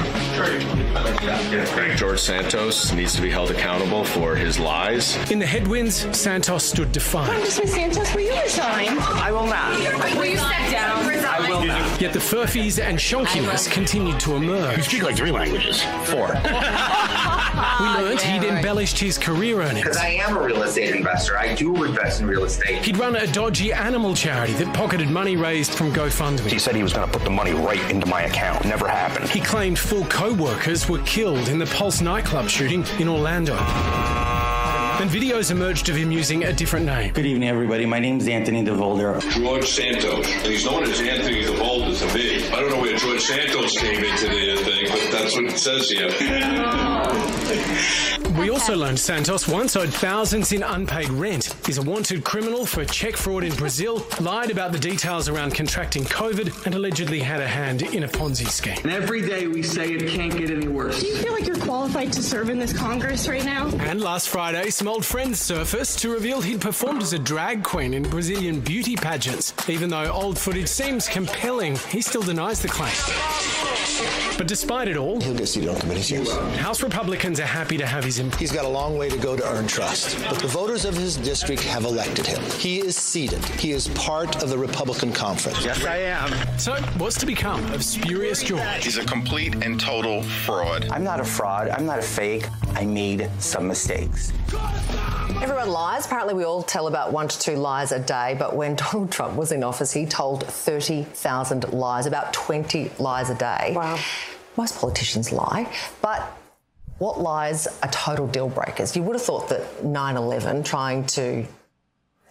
George Santos needs to be held accountable for his lies. In the headwinds, Santos stood defiant. Congressman Santos, will you resign? I will not. Will you step down? I will not. Yet the furfies and shonkiness continued to emerge. You speak like three languages. Four. we learned he'd embellished his career earnings. Because I am a real estate investor. I do invest in real estate. He'd run a dodgy animal charity that pocketed money raised from GoFundMe. He said he was going to put the money right into my account. Never happened. He claimed four co-workers were killed in the Pulse nightclub shooting in Orlando. And videos emerged of him using a different name. Good evening, everybody. My name is Anthony DeVolder. George Santos. He's known as Anthony DeVolder to me. I don't know where George Santos came into the uh, thing, but that's what it says here. We also learned Santos once owed thousands in unpaid rent, is a wanted criminal for check fraud in Brazil, lied about the details around contracting COVID, and allegedly had a hand in a Ponzi scheme. And every day we say it can't get any worse. Do you feel like you're qualified to serve in this Congress right now? And last Friday, Some old friends surfaced to reveal he'd performed as a drag queen in Brazilian beauty pageants. Even though old footage seems compelling, he still denies the claim. But despite it all, he'll get seated on committees, yes. House Republicans are happy to have his input. He's got a long way to go to earn trust, but the voters of his district have elected him. He is seated. He is part of the Republican conference. Yes, I am. So, what's to become of Spurious George? He's a complete and total fraud. I'm not a fraud. I'm not a fake. I made some mistakes. Everyone lies. Apparently, we all tell about one to two lies a day, but when Donald Trump was in office, he told 30,000 lies, about 20 lies a day. Wow. Most politicians lie, but what lies are total deal breakers? You would have thought that 9 11, trying to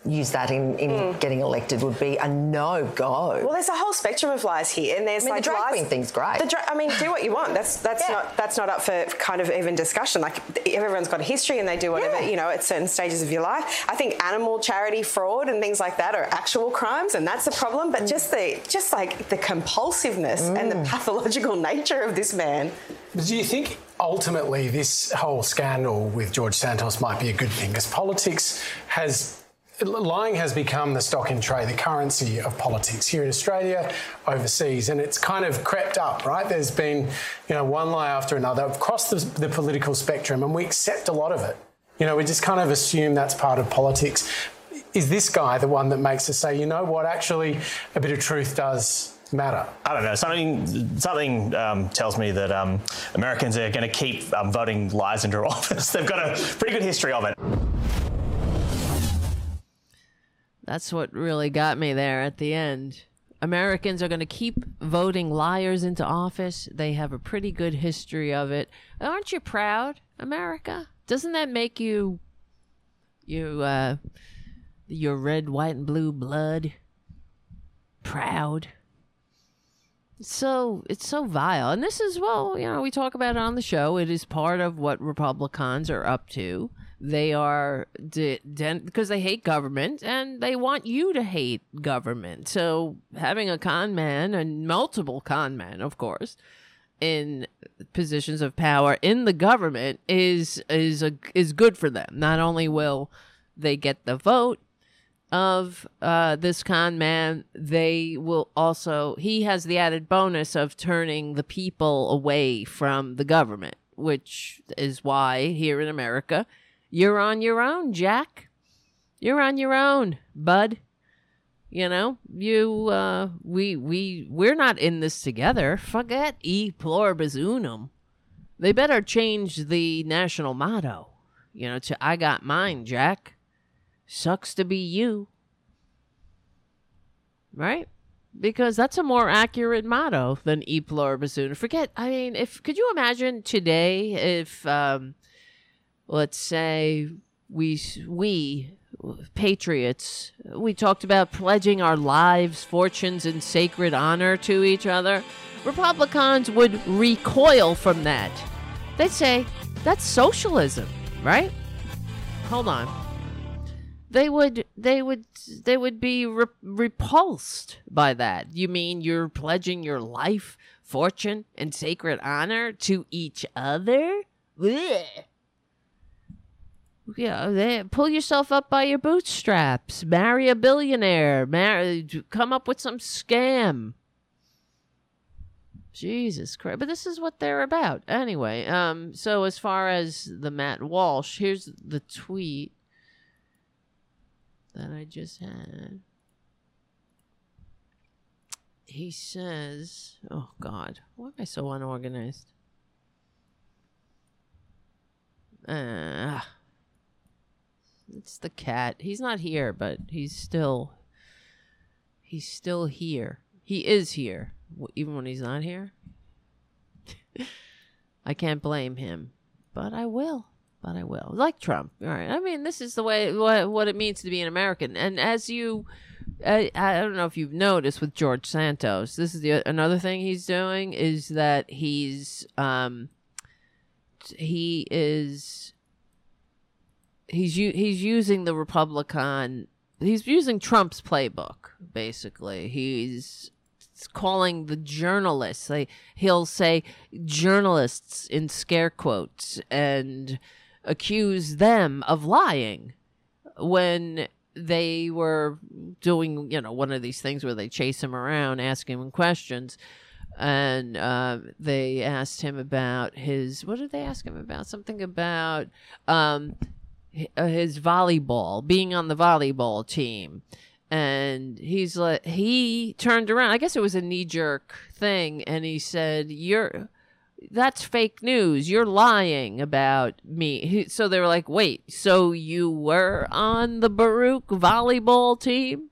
use that in, in mm. getting elected would be a no go. Well, there's a whole spectrum of lies here, and there's I mean, like the drag lies. queen thing's great. Dra- I mean, do what you want. That's that's yeah. not that's not up for kind of even discussion. Like everyone's got a history, and they do whatever yeah. you know at certain stages of your life. I think animal charity fraud and things like that are actual crimes, and that's a problem. But mm. just the just like the compulsiveness mm. and the mm. pathological nature of this man. Do you think ultimately this whole scandal with George Santos might be a good thing? Because politics has lying has become the stock in trade, the currency of politics here in Australia, overseas, and it's kind of crept up, right? There's been, you know, one lie after another across the, the political spectrum, and we accept a lot of it. You know, we just kind of assume that's part of politics. Is this guy the one that makes us say, you know what, actually, a bit of truth does matter? I don't know. Something something um, tells me that um, Americans are going to keep um, voting lies into office. They've got a pretty good history of it. That's what really got me there at the end. Americans are going to keep voting liars into office. They have a pretty good history of it. Aren't you proud, America? Doesn't that make you you uh your red, white and blue blood proud? so it's so vile. And this is well, you know, we talk about it on the show. It is part of what Republicans are up to. They are de- de- because they hate government and they want you to hate government. So having a con man and multiple con men, of course, in positions of power in the government is is a is good for them. Not only will they get the vote of uh, this con man, they will also he has the added bonus of turning the people away from the government, which is why here in America you're on your own, Jack. You're on your own, bud. You know, you uh we we we're not in this together. Forget e pluribus unum. They better change the national motto, you know, to I got mine, Jack. Sucks to be you. Right? Because that's a more accurate motto than e pluribus unum. Forget, I mean, if could you imagine today if um let's say we we patriots we talked about pledging our lives fortunes and sacred honor to each other. Republicans would recoil from that. They'd say that's socialism right? Hold on. They would they would they would be re- repulsed by that. You mean you're pledging your life fortune and sacred honor to each other? Blech yeah, they, pull yourself up by your bootstraps. Marry a billionaire. Marry, come up with some scam. Jesus Christ! But this is what they're about, anyway. Um. So as far as the Matt Walsh, here's the tweet that I just had. He says, "Oh God, why am I so unorganized?" Ah. Uh, it's the cat. He's not here, but he's still he's still here. He is here even when he's not here. I can't blame him, but I will. But I will. Like Trump. All right. I mean, this is the way what, what it means to be an American. And as you I, I don't know if you've noticed with George Santos, this is the another thing he's doing is that he's um he is he's he's using the Republican. He's using Trump's playbook. Basically, he's calling the journalists. He'll say journalists in scare quotes and accuse them of lying when they were doing, you know, one of these things where they chase him around, asking him questions. And uh, they asked him about his, what did they ask him about? Something about um, Uh, his volleyball, being on the volleyball team. And he's like, he turned around. I guess it was a knee jerk thing. And he said, You're, that's fake news. You're lying about me. He- So they were like, wait, so you were on the Baruch volleyball team?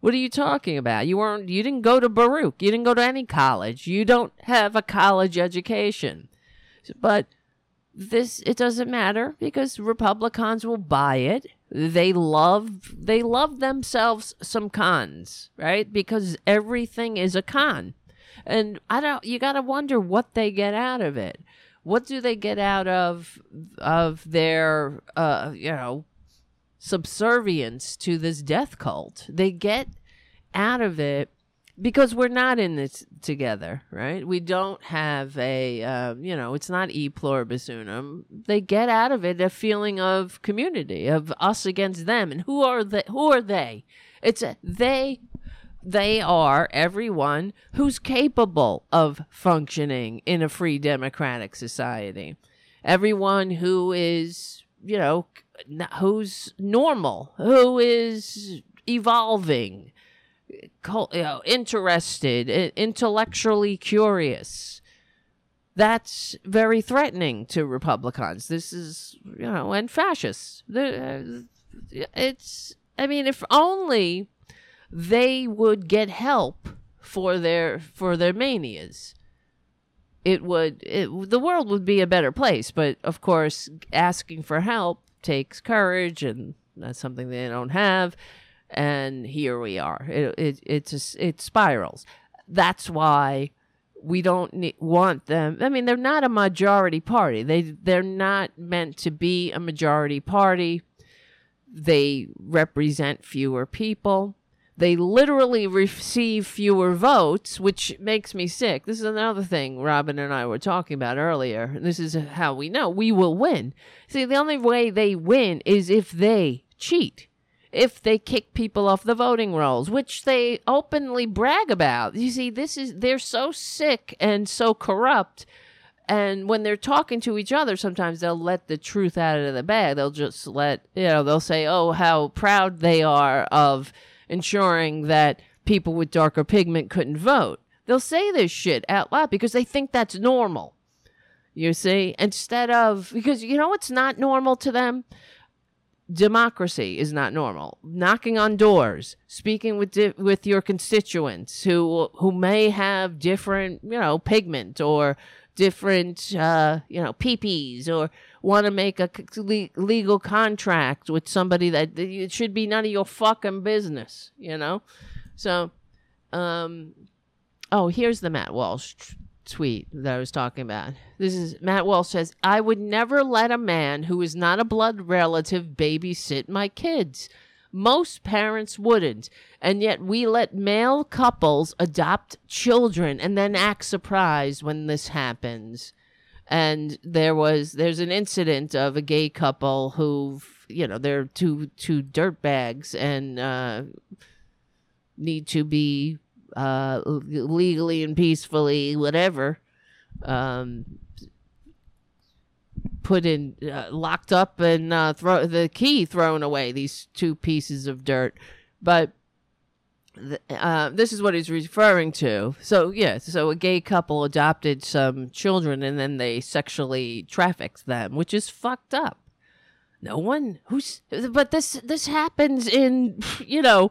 What are you talking about? You weren't, you didn't go to Baruch. You didn't go to any college. You don't have a college education. But this, it doesn't matter because Republicans will buy it. They love, they love themselves some cons, right? Because everything is a con. And I don't you got to wonder what they get out of it. What do they get out of of their uh you know subservience to this death cult? They get out of it because we're not in this together, right? We don't have a, uh, you know, it's not e pluribus unum. They get out of it a feeling of community, of us against them, and who are they? Who are they? It's a, they. They are everyone who's capable of functioning in a free democratic society. Everyone who is, you know, who's normal, who is evolving, you know, interested, intellectually curious. That's very threatening to Republicans. This is, you know, and fascists. Uh, It's, I mean, if only they would get help for their for their manias it would it, the world would be a better place but of course asking for help takes courage and that's something they don't have and here we are it it it's just, it spirals that's why we don't ne- want them i mean they're not a majority party they they're not meant to be a majority party they represent fewer people they literally receive fewer votes, which makes me sick. This is another thing Robin and I were talking about earlier. This is how we know we will win. See, the only way they win is if they cheat, if they kick people off the voting rolls, which they openly brag about. You see, this is they're so sick and so corrupt. And when they're talking to each other, sometimes they'll let the truth out of the bag. They'll just let, you know, they'll say, oh, how proud they are of ensuring that people with darker pigment couldn't vote. They'll say this shit out loud because they think that's normal. You see? Instead of, because you know what's not normal to them? Democracy is not normal. Knocking on doors, speaking with di- with your constituents who who may have different, you know, pigment or different, uh, you know, peepees or want to make a le- legal contract with somebody that it should be none of your fucking business, you know? So, um, oh, here's the Matt Walsh tweet that I was talking about. This is Matt Walsh says, I would never let a man who is not a blood relative babysit my kids. Most parents wouldn't, and yet we let male couples adopt children and then act surprised when this happens and there was there's an incident of a gay couple who you know they're two two dirt bags and uh, need to be uh, legally and peacefully whatever um, put in uh, locked up and uh, throw the key thrown away these two pieces of dirt but uh, this is what he's referring to. So yeah, so a gay couple adopted some children and then they sexually trafficked them, which is fucked up. No one who's but this this happens in you know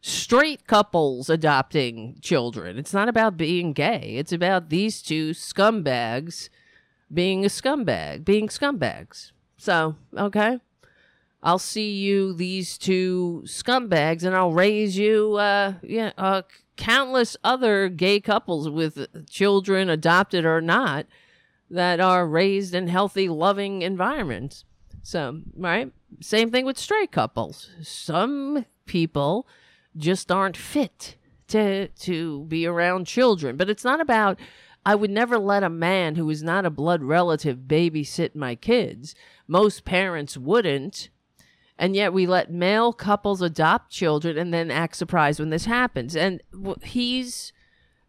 straight couples adopting children. It's not about being gay. It's about these two scumbags being a scumbag, being scumbags. So, okay. I'll see you, these two scumbags, and I'll raise you, uh, yeah, uh, countless other gay couples with children, adopted or not, that are raised in healthy, loving environments. So, right? Same thing with straight couples. Some people just aren't fit to to be around children, but it's not about I would never let a man who is not a blood relative babysit my kids. Most parents wouldn't. And yet we let male couples adopt children and then act surprised when this happens. And he's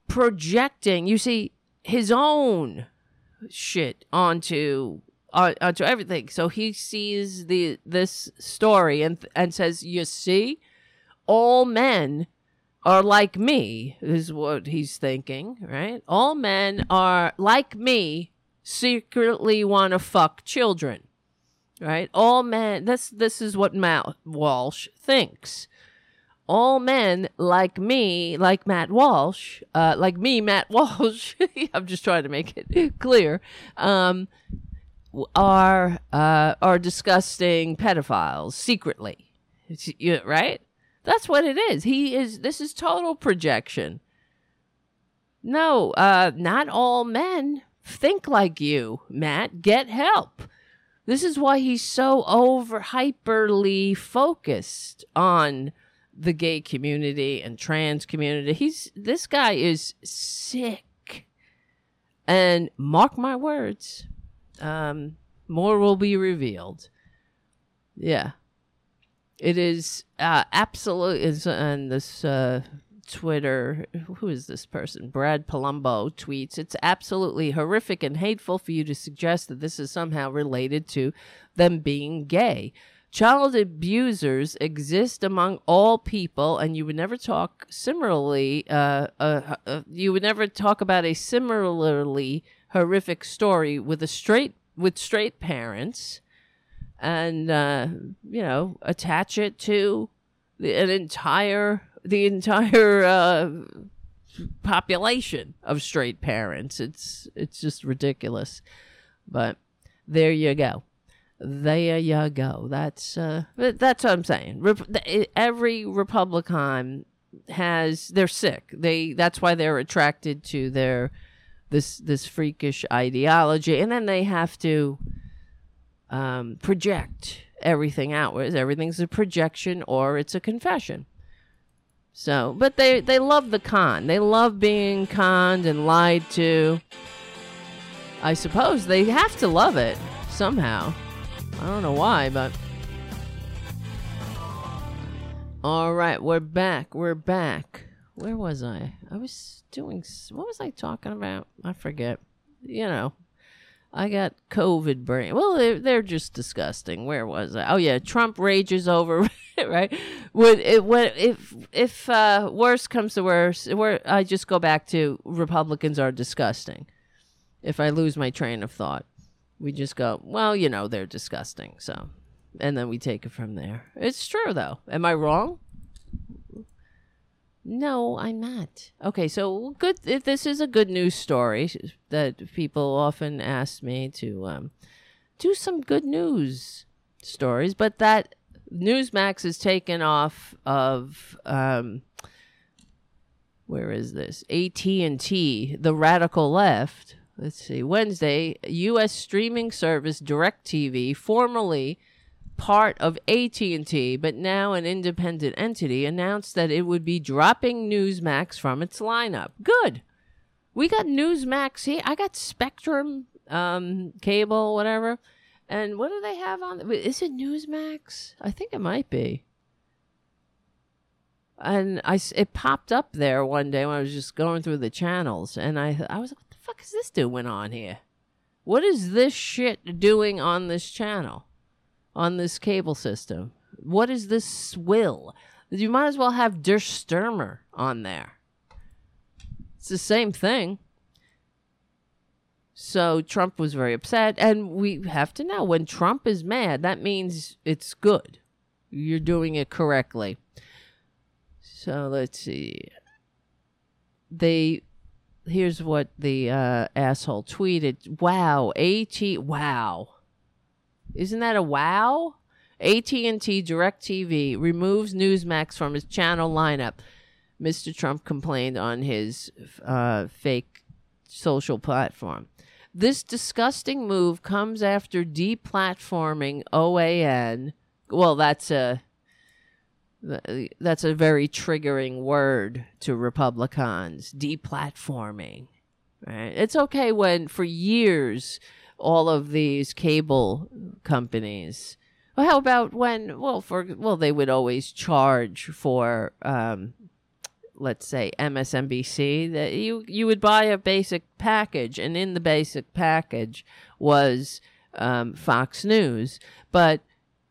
projecting, you see, his own shit onto on, onto everything. So he sees the this story and and says, "You see, all men are like me." Is what he's thinking, right? All men are like me, secretly want to fuck children, right? All men. This this is what Matt Walsh thinks. All men like me, like Matt Walsh, uh, like me, Matt Walsh. I'm just trying to make it clear. Um, are uh, are disgusting pedophiles secretly, It's- you- right? That's what it is. He is. This is total projection. No, uh, not all men think like you, Matt. Get help. This is why he's so over hyperly focused on the gay community and trans community. He's this guy is sick. And mark my words, um, more will be revealed. Yeah. It is uh, absolute is and this uh, Twitter who is this person? Brad Polumbo tweets it's absolutely horrific and hateful for you to suggest that this is somehow related to them being gay. Child abusers exist among all people, and you would never talk similarly. Uh, uh, uh, you would never talk about a similarly horrific story with a straight with straight parents, and uh, you know attach it to the, an entire the entire uh, population of straight parents. It's it's just ridiculous, but there you go. There you go. That's uh, that's what I'm saying. Every Republican has they're sick. They that's why they're attracted to their this this freakish ideology, and then they have to um, project everything outwards. Everything's a projection or it's a confession. So, but they they love the con. They love being conned and lied to. I suppose they have to love it somehow. I don't know why, but. All right, we're back. We're back. Where was I? I was doing. What was I talking about? I forget. You know, I got COVID brain. Well, they're, they're just disgusting. Where was I? Oh yeah, Trump rages over right. Would it when if if uh, worse comes to worse, where I just go back to Republicans are disgusting. If I lose my train of thought, we just go, well, you know, they're disgusting. So, and then we take it from there. It's true though. Am I wrong? No, I'm not. Okay, so good. This is a good news story that people often ask me to um, do some good news stories, but that Newsmax is taken off of um, where is this? AT and T, the radical left. Let's see. Wednesday, U.S. streaming service DirecTV, formerly part of AT&T but now an independent entity announced that it would be dropping Newsmax from its lineup. Good. We got Newsmax here. I got Spectrum um cable whatever. And what do they have on is it Newsmax? I think it might be. And I it popped up there one day when I was just going through the channels and I I was like what the fuck is this doing on here? What is this shit doing on this channel? On this cable system. What is this swill? You might as well have Der Sturmer on there. It's the same thing. So Trump was very upset, and we have to know when Trump is mad, that means it's good. You're doing it correctly. So let's see. They here's what the uh, asshole tweeted. Wow, AT. Wow. Isn't that a wow? AT&T DirecTV removes Newsmax from its channel lineup. Mr. Trump complained on his uh, fake social platform. This disgusting move comes after deplatforming OAN. Well, that's a that's a very triggering word to Republicans. Deplatforming. Right? It's okay when for years all of these cable companies. Well, how about when? Well, for well, they would always charge for, um, let's say MSNBC. That you you would buy a basic package, and in the basic package was um, Fox News, but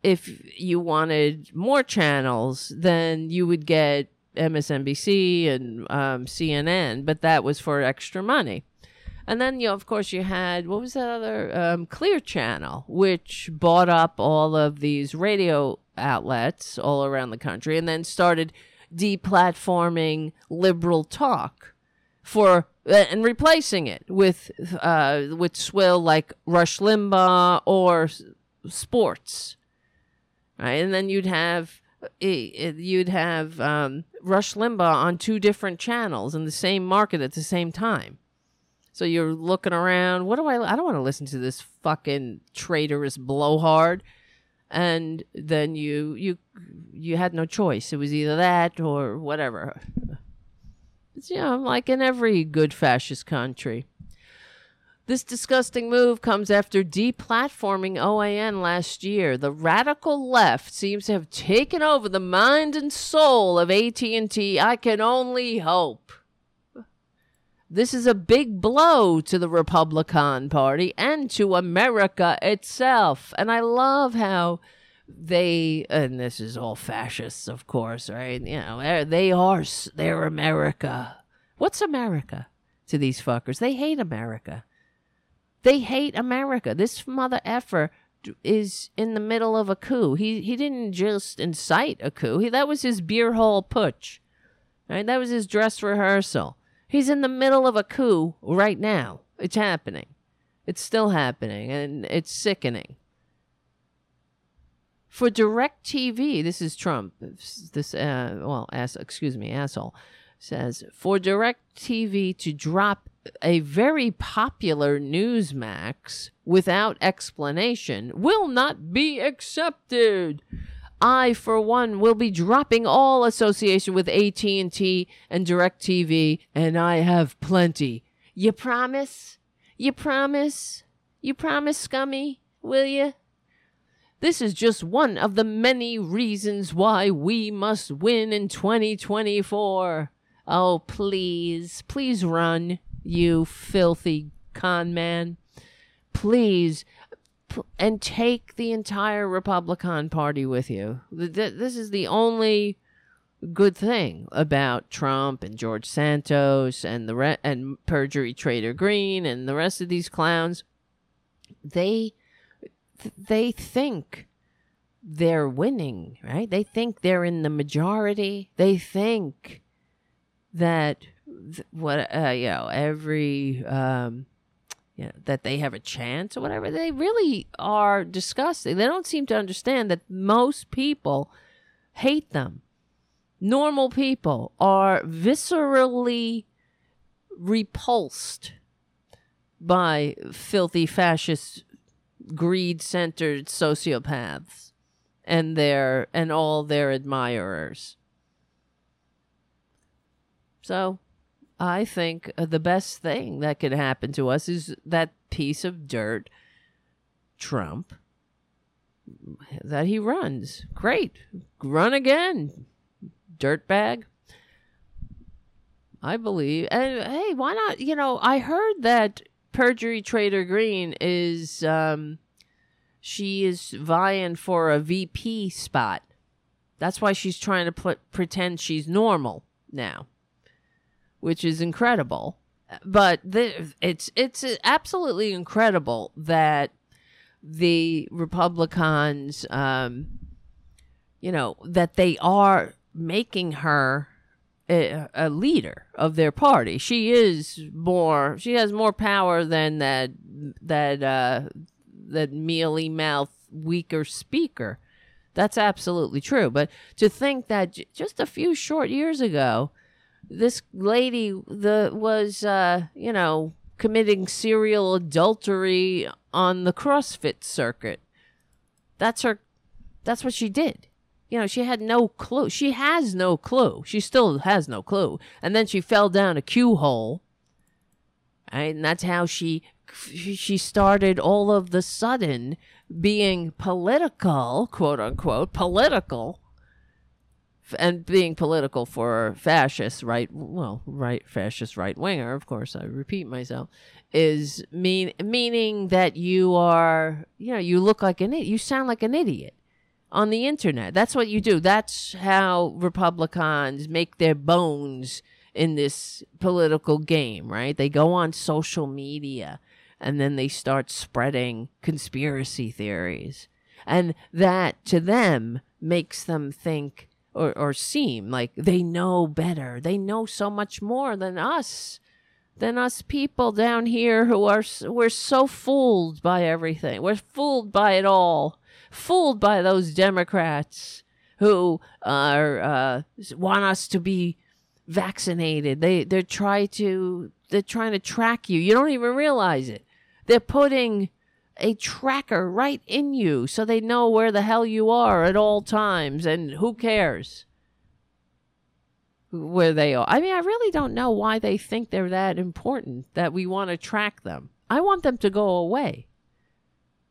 if you wanted more channels, then you would get MSNBC and um, CNN, but that was for extra money. And then, you know, of course, you had what was that other um, Clear Channel, which bought up all of these radio outlets all around the country, and then started deplatforming liberal talk for uh, and replacing it with uh, with swill like Rush Limbaugh or sports, right? And then you'd have you'd have um, Rush Limbaugh on two different channels in the same market at the same time. So you're looking around. What do I? I don't want to listen to this fucking traitorous blowhard. And then you you you had no choice. It was either that or whatever. It's, you know, like in every good fascist country. This disgusting move comes after deplatforming OAN last year. The radical left seems to have taken over the mind and soul of AT&T. I can only hope. This is a big blow to the Republican Party and to America itself. And I love how they and this is all fascists, of course, right? You know, they are they're America. What's America to these fuckers? They hate America. They hate America. This mother effer is in the middle of a coup. He he didn't just incite a coup. He, that was his beer hall putsch. Right? That was his dress rehearsal. He's in the middle of a coup right now. It's happening. It's still happening and it's sickening. For DirecTV, this is Trump. This uh, well, ass, excuse me, asshole says for DirecTV to drop a very popular Newsmax without explanation will not be accepted. I, for one, will be dropping all association with AT&T and DirecTV, and I have plenty. You promise? You promise? You promise, scummy? Will you? This is just one of the many reasons why we must win in 2024. Oh, please, please run, you filthy con man. Please, and take the entire Republican Party with you. Th- th- This is the only good thing about Trump and George Santos and the re- and perjury trader Greene and the rest of these clowns. They th- they think they're winning, right? They think they're in the majority. They think that th- what uh, you know every um, you know, that they have a chance or whatever. They really are disgusting. They don't seem to understand that most people hate them. Normal people are viscerally repulsed by filthy fascist greed centered sociopaths and their and all their admirers. So, I think uh, the best thing that could happen to us is that piece of dirt Trump that he runs. Great. Run again. Dirtbag. I believe. And hey, why not? You know, I heard that perjury trader Greene is um she is vying for a VP spot. That's why she's trying to put, pretend she's normal now, which is incredible. But the, it's it's absolutely incredible that the Republicans, um, you know, that they are making her a, a leader of their party. She is more. She has more power than that. That uh, that mealy mouth, weaker speaker. That's absolutely true. But to think that j- just a few short years ago, this lady the was uh, you know committing serial adultery on the CrossFit circuit. That's her. That's what she did. You know, she had no clue. She has no clue. She still has no clue. And then she fell down a Q hole. Right? And that's how she she started all of the sudden being political, quote unquote, political, and being political for fascist right, well, right fascist right winger. Of course, I repeat myself. Is mean meaning that you are, you know, you look like an. You sound like an idiot on the internet. That's what you do. That's how Republicans make their bones in this political game, right? They go on social media and then they start spreading conspiracy theories. And that to them makes them think or, or seem like they know better. They know so much more than us, than us people down here who are, we're so fooled by everything. We're fooled by it all, fooled by those Democrats who are, uh, want us to be vaccinated. They, they're trying to, they're trying to track you. You don't even realize it. They're putting a tracker right in you so they know where the hell you are at all times and who cares where they are. I mean, I really don't know why they think they're that important that we want to track them. I want them to go away.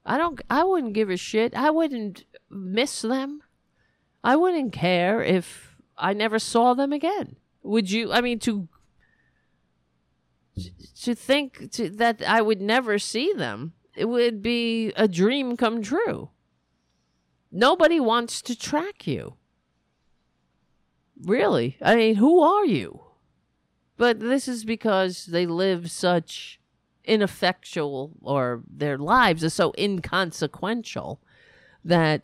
I don't I wouldn't give a shit. I wouldn't miss them. I wouldn't care if I never saw them again. Would you I mean to to think to, that I would never see them, it would be a dream come true. Nobody wants to track you. Really? I mean, who are you? But this is because they live such ineffectual, or their lives are so inconsequential that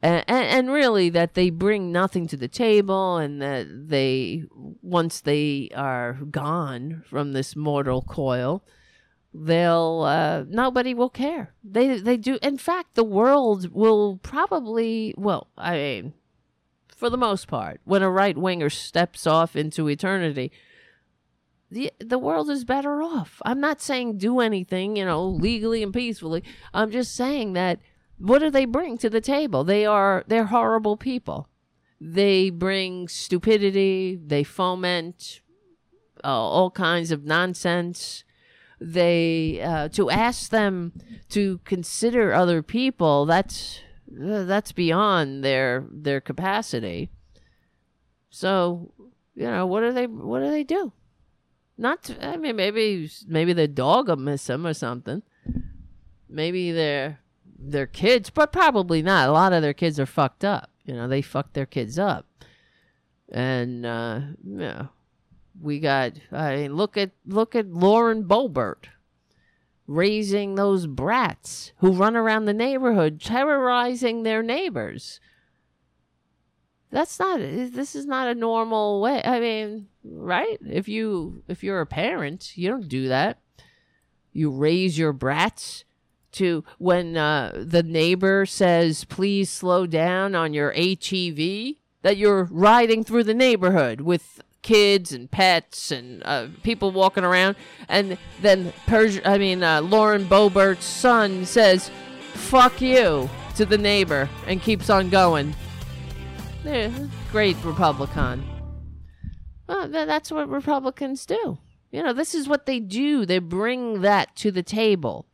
and, and really that they bring nothing to the table and that they once they are gone from this mortal coil they'll uh, nobody will care they they do in fact the world will probably well i mean for the most part when a right winger steps off into eternity the the world is better off i'm not saying do anything you know legally and peacefully i'm just saying that what do they bring to the table? They are they're horrible people. They bring stupidity. They foment uh, all kinds of nonsense. They uh, to ask them to consider other people. That's uh, that's beyond their their capacity. So you know what do they what do they do? Not to, I mean maybe maybe the dog will miss them or something. Maybe they're their kids, but probably not. A lot of their kids are fucked up. You know, they fucked their kids up. And uh yeah. We got I mean look at look at Lauren Boebert raising those brats who run around the neighborhood terrorizing their neighbors. That's not this is not a normal way. I mean, right? If you if you're a parent, you don't do that. You raise your brats to when uh, the neighbor says, please slow down on your HEV, that you're riding through the neighborhood with kids and pets and uh, people walking around. And then, Persia, I mean, uh, Lauren Boebert's son says, fuck you to the neighbor and keeps on going. Yeah, great Republican. Well, that's what Republicans do. You know, this is what they do. They bring that to the table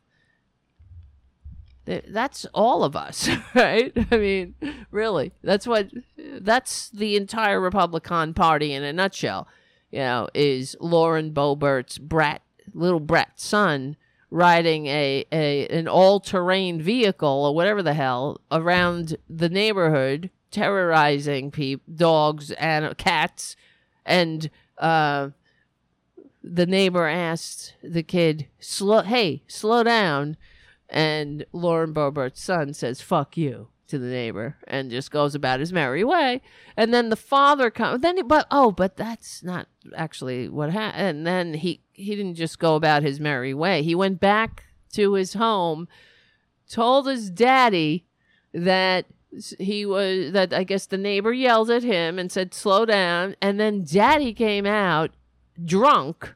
that's all of us, right? I mean, really, that's what that's the entire Republican Party in a nutshell. You know, is Lauren Boebert's brat, little brat son riding a, a an all terrain vehicle or whatever the hell around the neighborhood, terrorizing people, dogs and cats, and uh, the neighbor asked the kid, "Slow, hey, slow down." And Lauren Boebert's son says, fuck you to the neighbor and just goes about his merry way. And then the father comes, then, he, but, oh, but that's not actually what happened. And then he, he didn't just go about his merry way. He went back to his home, told his daddy that he was, that I guess the neighbor yelled at him and said, slow down. And then daddy came out drunk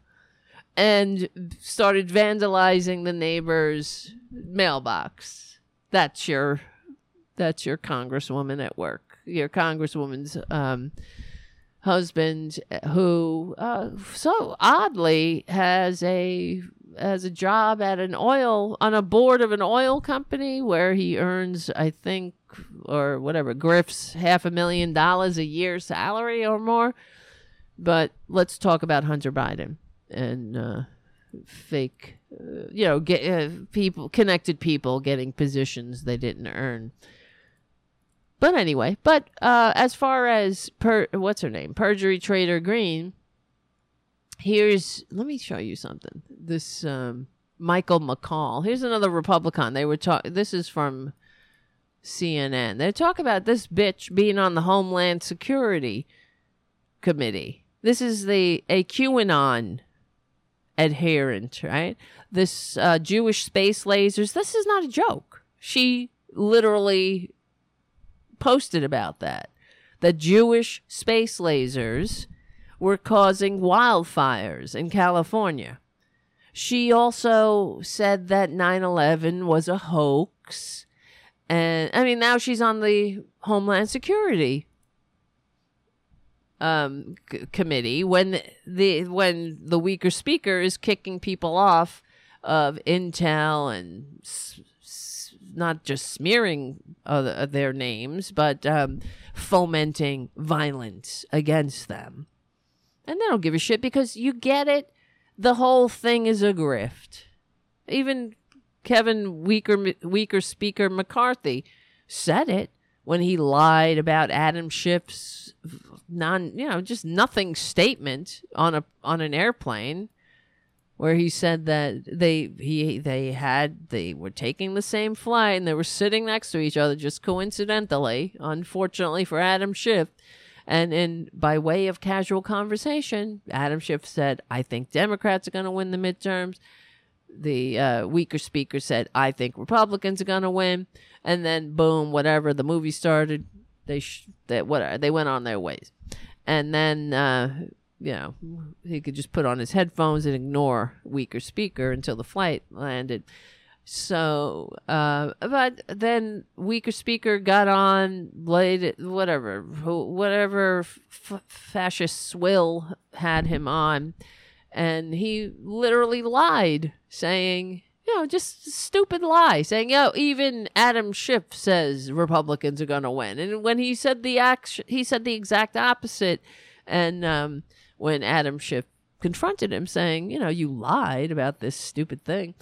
and started vandalizing the neighbor's mailbox. That's your that's your congresswoman at work. Your congresswoman's um, husband, who uh, so oddly has a has a job at an oil on a board of an oil company where he earns, I think, or whatever, Griff's half a million dollars a year salary or more. But let's talk about Hunter Biden and uh, fake, uh, you know, get uh, people connected people getting positions they didn't earn. But anyway, but uh, as far as per, what's her name, perjury trader Greene. Here's let me show you something. This um, Michael McCaul. Here's another Republican. They were talking. This is from CNN. They talk about this bitch being on the Homeland Security Committee. This is the a QAnon adherent, right? This uh, Jewish space lasers. This is not a joke. She literally posted about that. The Jewish space lasers were causing wildfires in California. She also said that 9 11 was a hoax. And I mean, now she's on the Homeland Security um, c- committee when the when the weaker speaker is kicking people off of Intel and s- s- not just smearing other, their names, but um, fomenting violence against them. And they don't give a shit because you get it. The whole thing is a grift. Even Kevin Weaker, Weaker Speaker McCarthy said it when he lied about Adam Schiff's non, you know, just nothing statement on a on an airplane where he said that they he they had they were taking the same flight and they were sitting next to each other just coincidentally, unfortunately for Adam Schiff. And in by way of casual conversation, Adam Schiff said, "I think Democrats are going to win the midterms." The uh, weaker speaker said, "I think Republicans are going to win." And then, boom, whatever. The movie started. They sh- that what they went on their ways, and then uh, you know he could just put on his headphones and ignore weaker speaker until the flight landed. So, uh, but then weaker speaker got on, laid whatever, whatever f- fascist swill had him on, and he literally lied, saying, you know, just stupid lie, saying, yo, even Adam Schiff says Republicans are going to win. And when he said the act, he said the exact opposite. And um, when Adam Schiff confronted him, saying, you know, you lied about this stupid thing,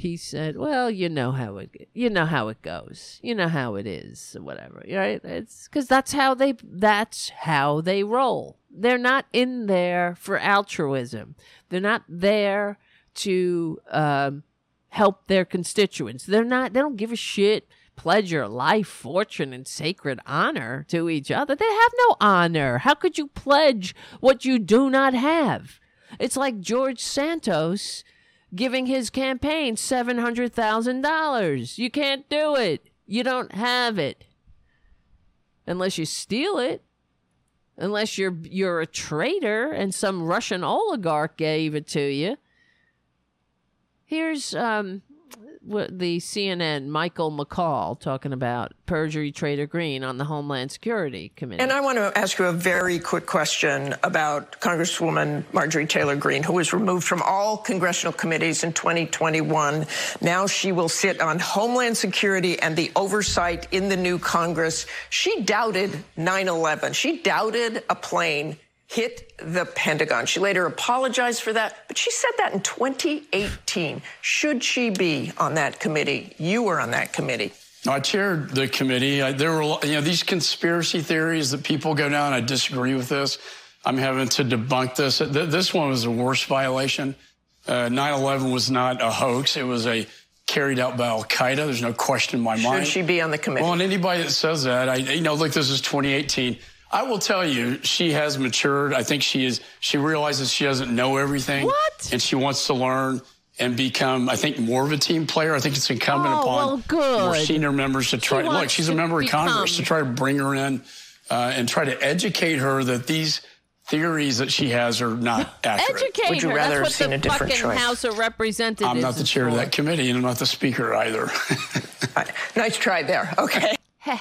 he said, "Well, you know how it, you know how it goes, you know how it is, or whatever, right? It's because that's how they, that's how they roll. They're not in there for altruism. They're not there to um, help their constituents. They're not. They don't give a shit. Your life, fortune, and sacred honor to each other. They have no honor. How could you pledge what you do not have? It's like George Santos." Giving his campaign $700,000. You can't do it. You don't have it. Unless you steal it. Unless you're you're a traitor and some Russian oligarch gave it to you. Here's um the CNN Michael McCaul talking about perjury trader Greene on the Homeland Security Committee. And I want to ask you a very quick question about Congresswoman Marjorie Taylor Greene, who was removed from all congressional committees in 2021. Now she will sit on Homeland Security and the oversight in the new Congress. She doubted 9 11. She doubted a plane hit the Pentagon. She later apologized for that, but she said that in 2018. Should she be on that committee? You were on that committee. I chaired the committee. I, there were, you know, these conspiracy theories that people go down. I disagree with this. I'm having to debunk this. Th- This one was a worst violation. Uh, 9/11 was not a hoax. It was a carried out by Al Qaeda. There's no question in my Should mind. she be on the committee? Well, and anybody that says that, I, you know, look, this is 2018. I will tell you, she has matured. I think she is. She realizes she doesn't know everything. What? And she wants to learn and become, I think, more of a team player. I think it's incumbent Oh, upon well, good. more senior members to try. look, she's a member of Congress to try to bring her in uh, and try to educate her that these theories that she has are not accurate. Educate Would you her. rather That's have what seen the a different choice? House of Representatives. I'm not the is chair of that committee, and I'm not the speaker either. Nice try there. Okay.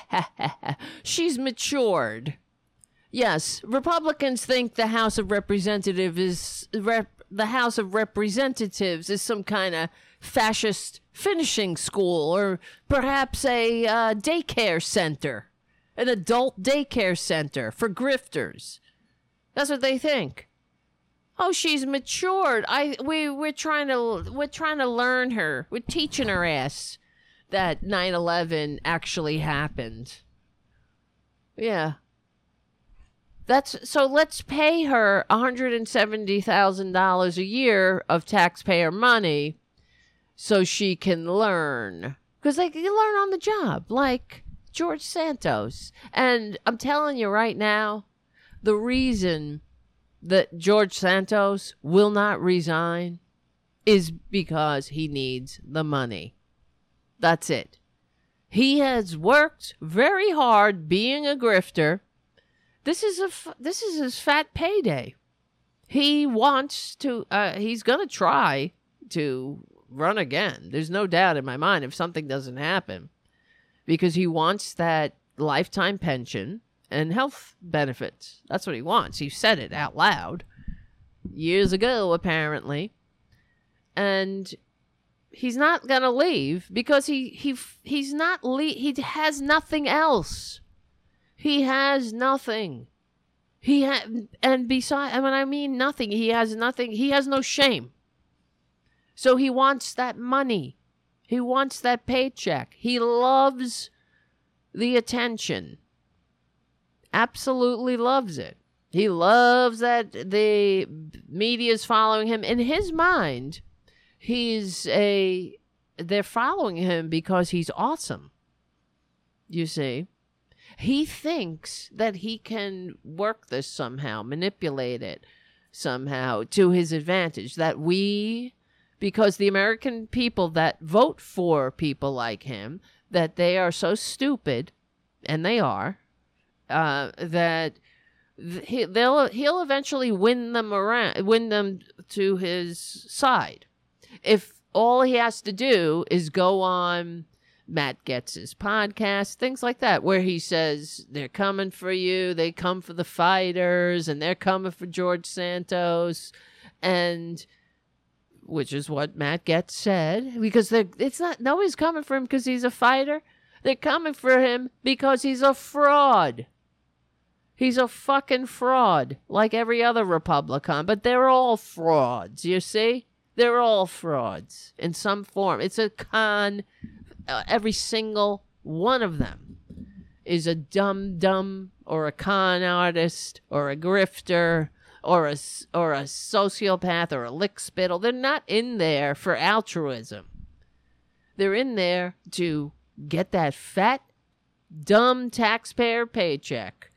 She's matured. Yes, Republicans think the House of Representatives is rep, the House of Representatives is some kind of fascist finishing school or perhaps a uh, daycare center, an adult daycare center for grifters. That's what they think. Oh, she's matured. I we we're trying to we're trying to learn her. We're teaching her ass that 9/11 actually happened. Yeah. That's so let's pay her $170,000 a year of taxpayer money so she can learn. Cuz they you learn on the job like George Santos. And I'm telling you right now, the reason that George Santos will not resign is because he needs the money. That's it. He has worked very hard being a grifter. This is a this is his fat payday. He wants to uh, he's to try to run again. There's no doubt in my mind if something doesn't happen because he wants that lifetime pension and health benefits. That's what he wants. He said it out loud years ago, apparently. And he's not to leave because he, he he's not le- he has nothing else. He has nothing. He ha- and besides, and when I mean nothing, he has nothing. He has no shame. So he wants that money. He wants that paycheck. He loves the attention absolutely loves it. He loves that the media is following him. In his mind, he's a they're following him because he's awesome. You see? He thinks that he can work this somehow, manipulate it somehow to his advantage. That we because the American people that vote for people like him, that they are so stupid, and they are, uh, that he, they'll he'll eventually win them around, win them to his side. If all he has to do is go on Matt Gaetz's podcast, things like that, where he says they're coming for you, they come for the fighters, and they're coming for George Santos, and which is what Matt Gaetz said, because it's not nobody's coming for him because he's a fighter. They're coming for him because he's a fraud. He's a fucking fraud, like every other Republican, but they're all frauds, you see? They're all frauds in some form. It's a con. Uh, every single one of them is a dumb dumb or a con artist or a grifter or a, or a sociopath or a lick spittle. They're not in there for altruism. They're in there to get that fat, dumb taxpayer paycheck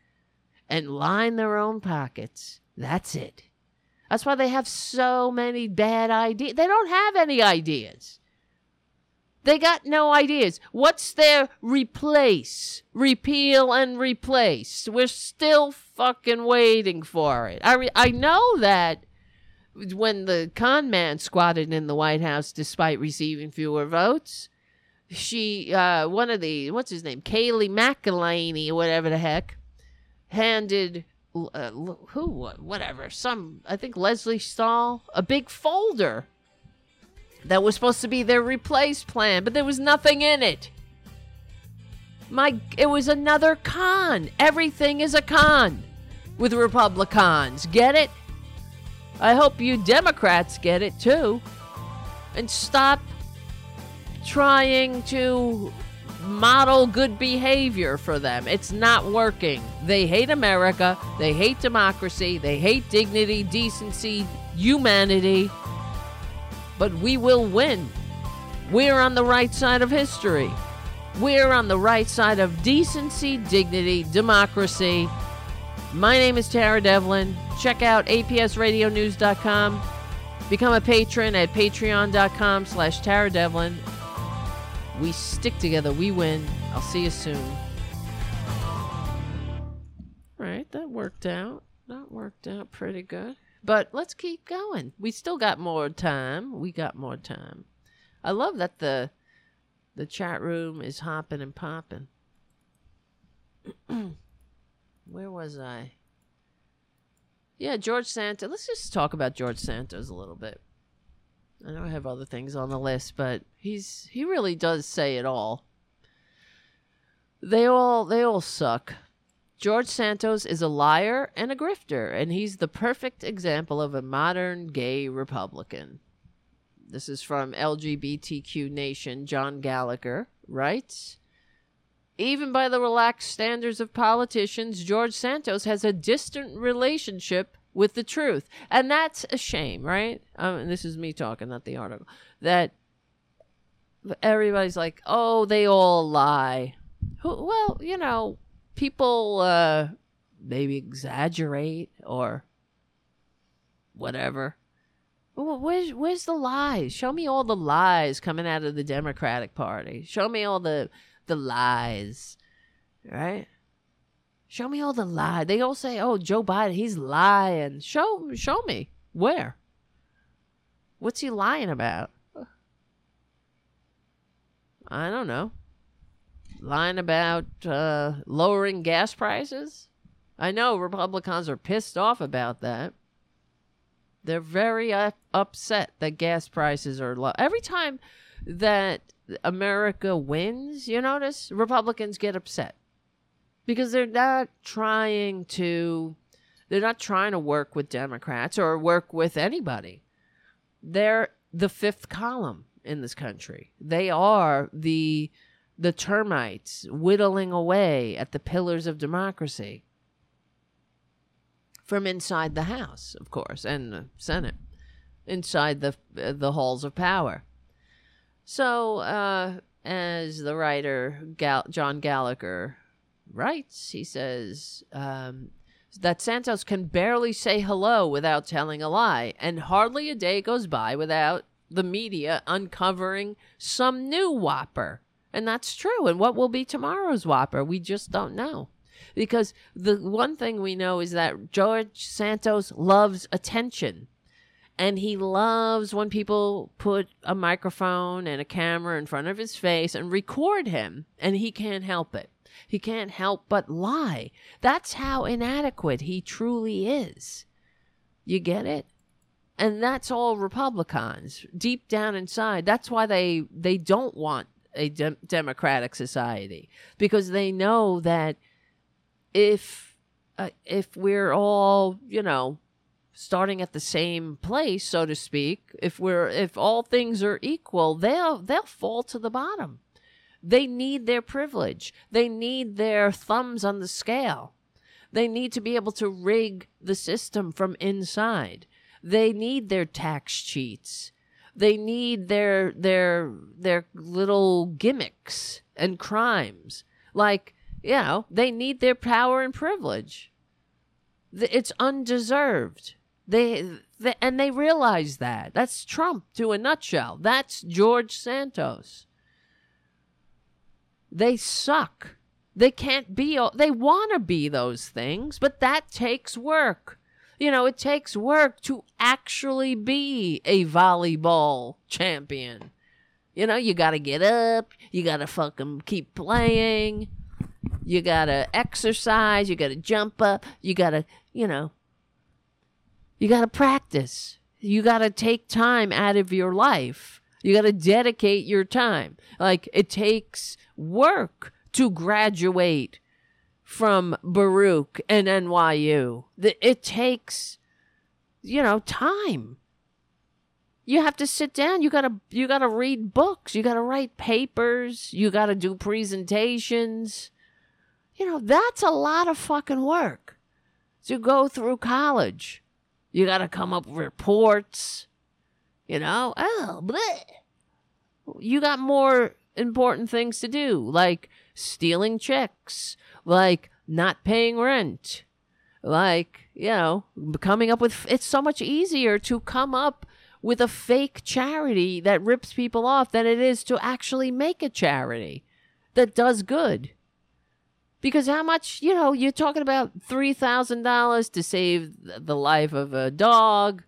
and line their own pockets. That's it. That's why they have so many bad ideas. They don't have any ideas. They got no ideas. What's their replace? Repeal and replace. We're still fucking waiting for it. I, re- I know that when the con man squatted in the White House despite receiving fewer votes, she, uh, one of the, what's his name? Kayleigh or whatever the heck, handed uh, who whatever some I think Lesley Stahl a big folder that was supposed to be their replace plan, but there was nothing in it. My it was another con. Everything is a con with Republicans. Get it? I hope you Democrats get it too. And stop trying to model good behavior for them. It's not working. They hate America. They hate democracy. They hate dignity, decency, humanity. But we will win. We're on the right side of history. We're on the right side of decency, dignity, democracy. My name is Tara Dublin. Check out apsradionews.com. Become a patron at patreon.com slash Tara Dublin. We stick together. We win. I'll see you soon. All right, that worked out. That worked out pretty good. But let's keep going. We still got more time. We got more time. I love that the the chat room is hopping and popping. Where was I? yeah, George Santos. Let's just talk about George Santos a little bit. I know I have other things on the list, but he's he really does say it all. They all they all suck. George Santos is a liar and a grifter, and he's the perfect example of a modern gay Republican. This is from LGBTQ Nation. John Gallagher writes Even by the relaxed standards of politicians, George Santos has a distant relationship with the truth. And that's a shame, right? Um, and this is me talking, not the article. That everybody's like, oh, they all lie. Who- Well, you know, people uh, maybe exaggerate or whatever. Where's, where's the lies? Show me all the lies coming out of the Democratic Party. Show me all the the lies, right? Show me all the lies. They all say, "Oh, Joe Biden, he's lying." Show show me where. What's he lying about? I don't know. Lying about uh, lowering gas prices. I know Republicans are pissed off about that. They're very up- upset that gas prices are low. Every time that America wins, you notice Republicans get upset because they're not trying to they're not trying to work with Democrats or work with anybody. They're the fifth column in this country. They are the the termites whittling away at the pillars of democracy from inside the House, of course, and the Senate, inside the uh, the halls of power. So, uh, as the writer Gal- John Gallagher writes, he says um, that Santos can barely say hello without telling a lie, and hardly a day goes by without the media uncovering some new whopper. And that's true. And what will be tomorrow's whopper? We just don't know. Because the one thing we know is that George Santos loves attention. And he loves when people put a microphone and a camera in front of his face and record him, and he can't help it. He can't help but lie. That's how inadequate he truly is. You get it? And that's all Republicans deep down inside. That's why they they don't want a dem- democratic society because they know that if uh, if we're all, you know, starting at the same place, so to speak, if we're if all things are equal, they'll they'll fall to the bottom. They need their privilege. They need their thumbs on the scale. They need to be able to rig the system from inside. They need their tax cheats. They need their their their little gimmicks and crimes. Like, you know, they need their power and privilege. It's undeserved. They, they and they realize that. That's Trump to a nutshell. That's George Santos. They suck. They can't be they want to be those things, but that takes work. You know, it takes work to actually be a volleyball champion. You know, you got to get up, you got to fucking keep playing. You got to exercise, you got to jump up, you got to, you know, you got to practice. You got to take time out of your life. You got to dedicate your time. Like it takes work to graduate from Baruch and NYU. It takes you know, time. You have to sit down. You gotta you gotta read books. You gotta write papers. You gotta do presentations. You know, that's a lot of fucking work to go through college. You gotta come up with reports. You know, oh, bleh. You got more important things to do, like stealing checks, like not paying rent, like, you know, coming up with it's so much easier to come up with a fake charity that rips people off than it is to actually make a charity that does good. Because how much, you know, you're talking about $3,000 to save the life of a dog,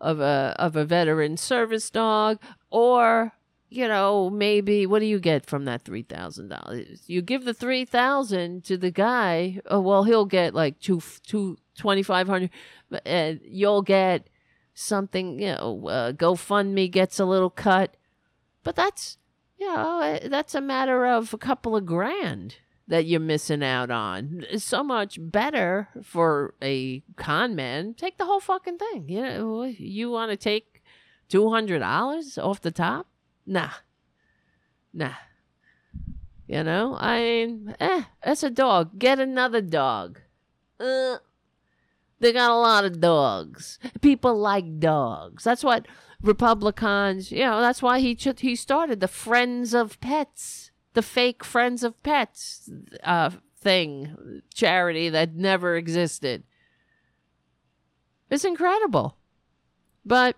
of a of a veteran service dog or you know, maybe what do you get from that three thousand dollars? You give the three thousand to the guy. Oh well, he'll get like two two twenty five hundred, and you'll get something. You know, uh, GoFundMe gets a little cut, but that's you know uh, that's a matter of a couple of grand that you're missing out on. It's so much better for a con man. Take the whole fucking thing. You know, you want to take two hundred dollars off the top? Nah. Nah. You know, I mean, eh, that's a dog. Get another dog. Uh, they got a lot of dogs. People like dogs. That's what Republicans, you know, that's why he ch- he started the Friends of Pets, the fake Friends of Pets uh, thing, charity that never existed. It's incredible. But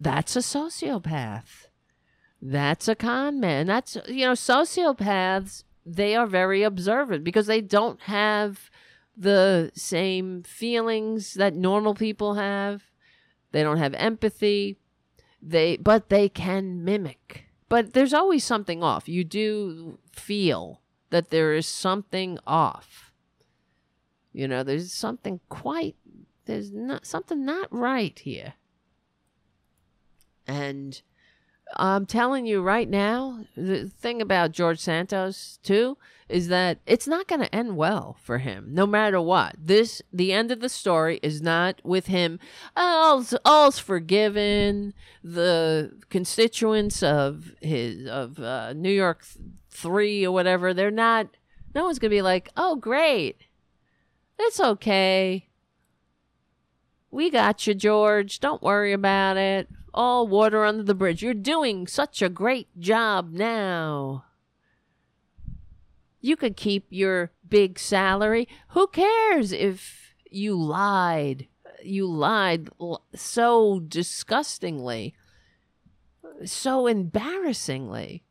that's a sociopath. That's a con man. That's, you know, sociopaths, they are very observant because they don't have the same feelings that normal people have. They don't have empathy. They, but they can mimic. But there's always something off. You do feel that there is something off. You know, there's something quite, there's not something not right here. And I'm telling you right now, the thing about George Santos too is that it's not going to end well for him, no matter what. This, the end of the story is not with him. All's, all's forgiven. The constituents of his of uh, New York Three or whatever, they're not. No one's going to be like, "Oh, great, it's okay. We got you, George. Don't worry about it." All water under the bridge. You're doing such a great job now. You could keep your big salary. Who cares if you lied? You lied so disgustingly, so embarrassingly.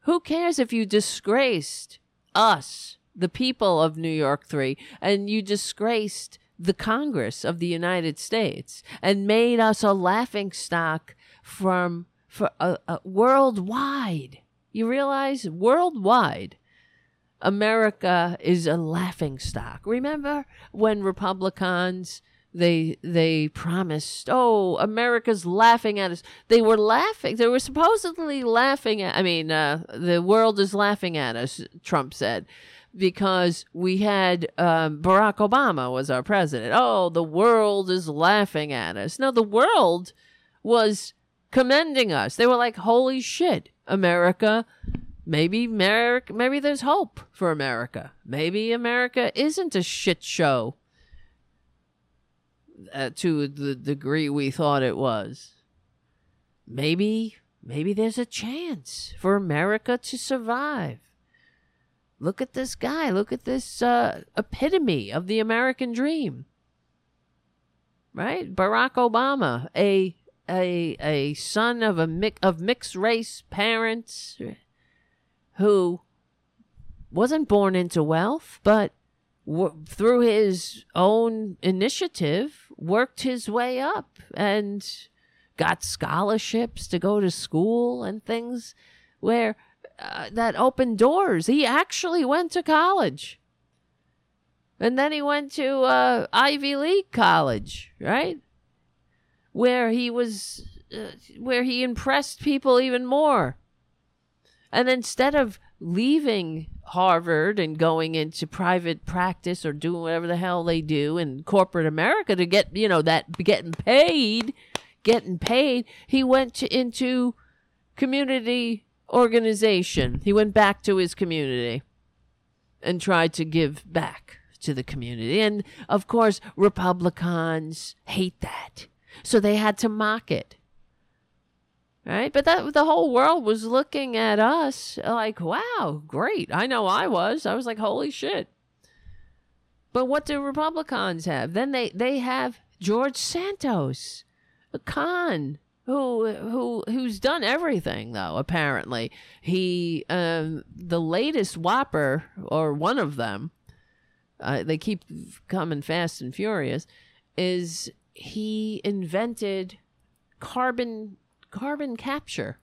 Who cares if you disgraced us, the people of New York 3, and you disgraced the Congress of the United States and made us a laughing stock from for uh, uh, worldwide. You realize worldwide, America is a laughing stock. Remember when Republicans they they promised, "Oh, America's laughing at us." They were laughing. They were supposedly laughing at. I mean, uh, the world is laughing at us. Trump said because we had um, Barack Obama was our president. Oh, the world is laughing at us. No, the world was commending us. They were like, "Holy shit, America! Maybe America, maybe there's hope for America. Maybe America isn't a shit show uh, to the degree we thought it was. Maybe, maybe there's a chance for America to survive." Look at this guy. Look at this uh, epitome of the American dream. Right? Barack Obama, a a a son of a mi- of mixed race parents who wasn't born into wealth, but w- through his own initiative worked his way up and got scholarships to go to school and things where uh, that opened doors. He actually went to college. And then he went to uh, Ivy League college, right? Where he was, uh, where he impressed people even more. And instead of leaving Harvard and going into private practice or doing whatever the hell they do in corporate America to get, you know, that getting paid, getting paid, he went to, into community organization. He went back to his community and tried to give back to the community. And of course, Republicans hate that. So they had to mock it. Right? But that the whole world was looking at us like, wow, great. I know I was. I was like, holy shit. But what do Republicans have? Then they, they have George Santos, a con who who who's done everything though apparently he um the latest whopper or one of them uh, they keep coming fast and furious is he invented carbon carbon capture.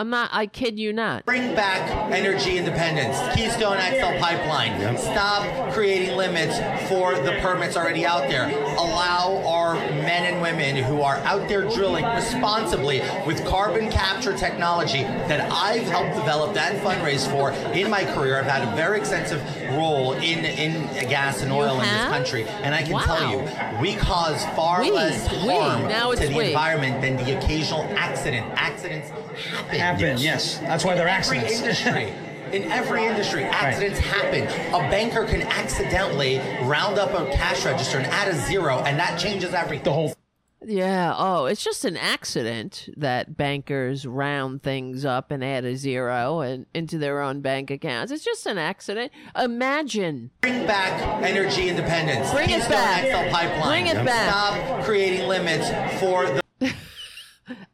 I'm not. I kid you not. Bring back energy independence. Keystone XL pipeline. Stop creating limits for the permits already out there. Allow our men and women who are out there drilling responsibly with carbon capture technology that I've helped develop and fundraise for in my career. I've had a very extensive role in in gas and oil in this country, and I can Wow. tell you, we cause far We, less harm Now to the we. environment than the occasional accident. Accidents happen. Happen, yes. That's why they're In every accidents. industry. In every industry, accidents happen. A banker can accidentally round up a cash register and add a zero, and that changes everything. The whole Yeah. Oh, it's just an accident that bankers round things up and add a zero and into their own bank accounts. It's just an accident. Imagine. Bring back energy independence. Bring it back. XL pipeline. Bring it back. Stop creating limits for the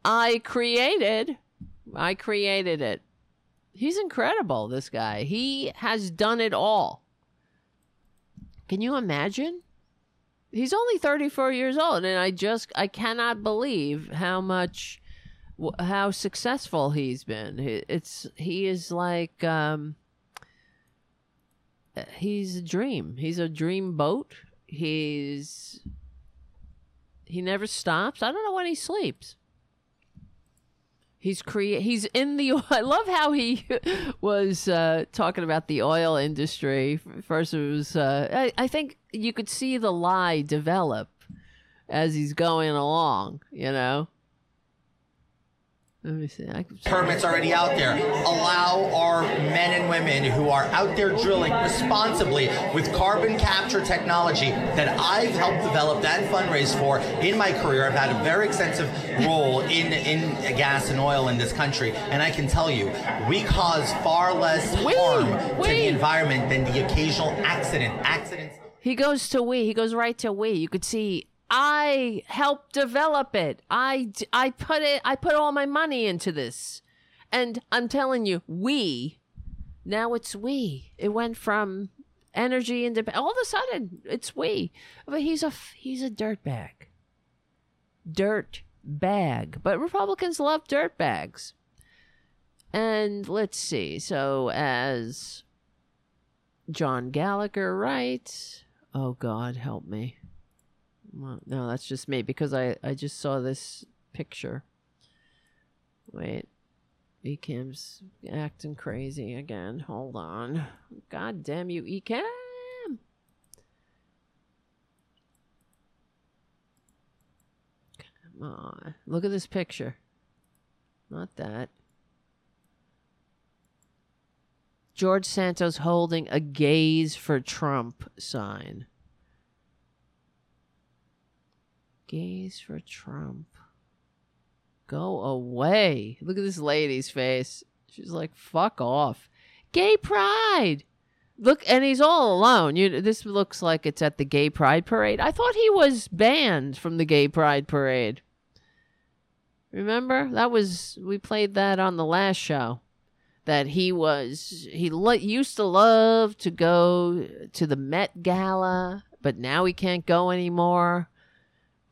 I created. I created it. He's incredible, this guy. He has done it all. Can you imagine? He's only 34 years old and I just I cannot believe how much how successful he's been. It's he is like um he's a dream. He's a dream boat. He's he never stops. I don't know when he sleeps. He's crea- He's in the. I love how he was uh, talking about the oil industry. First, it was. Uh, I, I think you could see the lie develop as he's going along. You know. Let me see. I permits already out there. Allow our men and women who are out there drilling responsibly with carbon capture technology that I've helped develop and fundraise for in my career. I've had a very extensive role in, in gas and oil in this country, and I can tell you, we cause far less harm to the environment than the occasional accident. Accidents. He goes to we. He goes right to we. You could see I helped develop it. I I put it. I put all my money into this, and I'm telling you, we. Now it's we. It went from energy into all of a sudden it's we. But he's a, he's a dirtbag. Dirt bag. But Republicans love dirt bags. And let's see. So as John Gallagher writes, "Oh God, help me." Well, no, that's just me because I I just saw this picture. Wait, Ecamm's acting crazy again. Hold on. God damn you, Ecamm! Come on, look at this picture. Not that. George Santos holding a gays for Trump sign. Gays for Trump. Go away. Look at this lady's face. She's like, fuck off. Gay pride. Look, and he's all alone. You, this looks like it's at the gay pride parade. I thought he was banned from the gay pride parade. Remember? That was, we played that on the last show. That he was, he lo- used to love to go to the Met Gala, but now he can't go anymore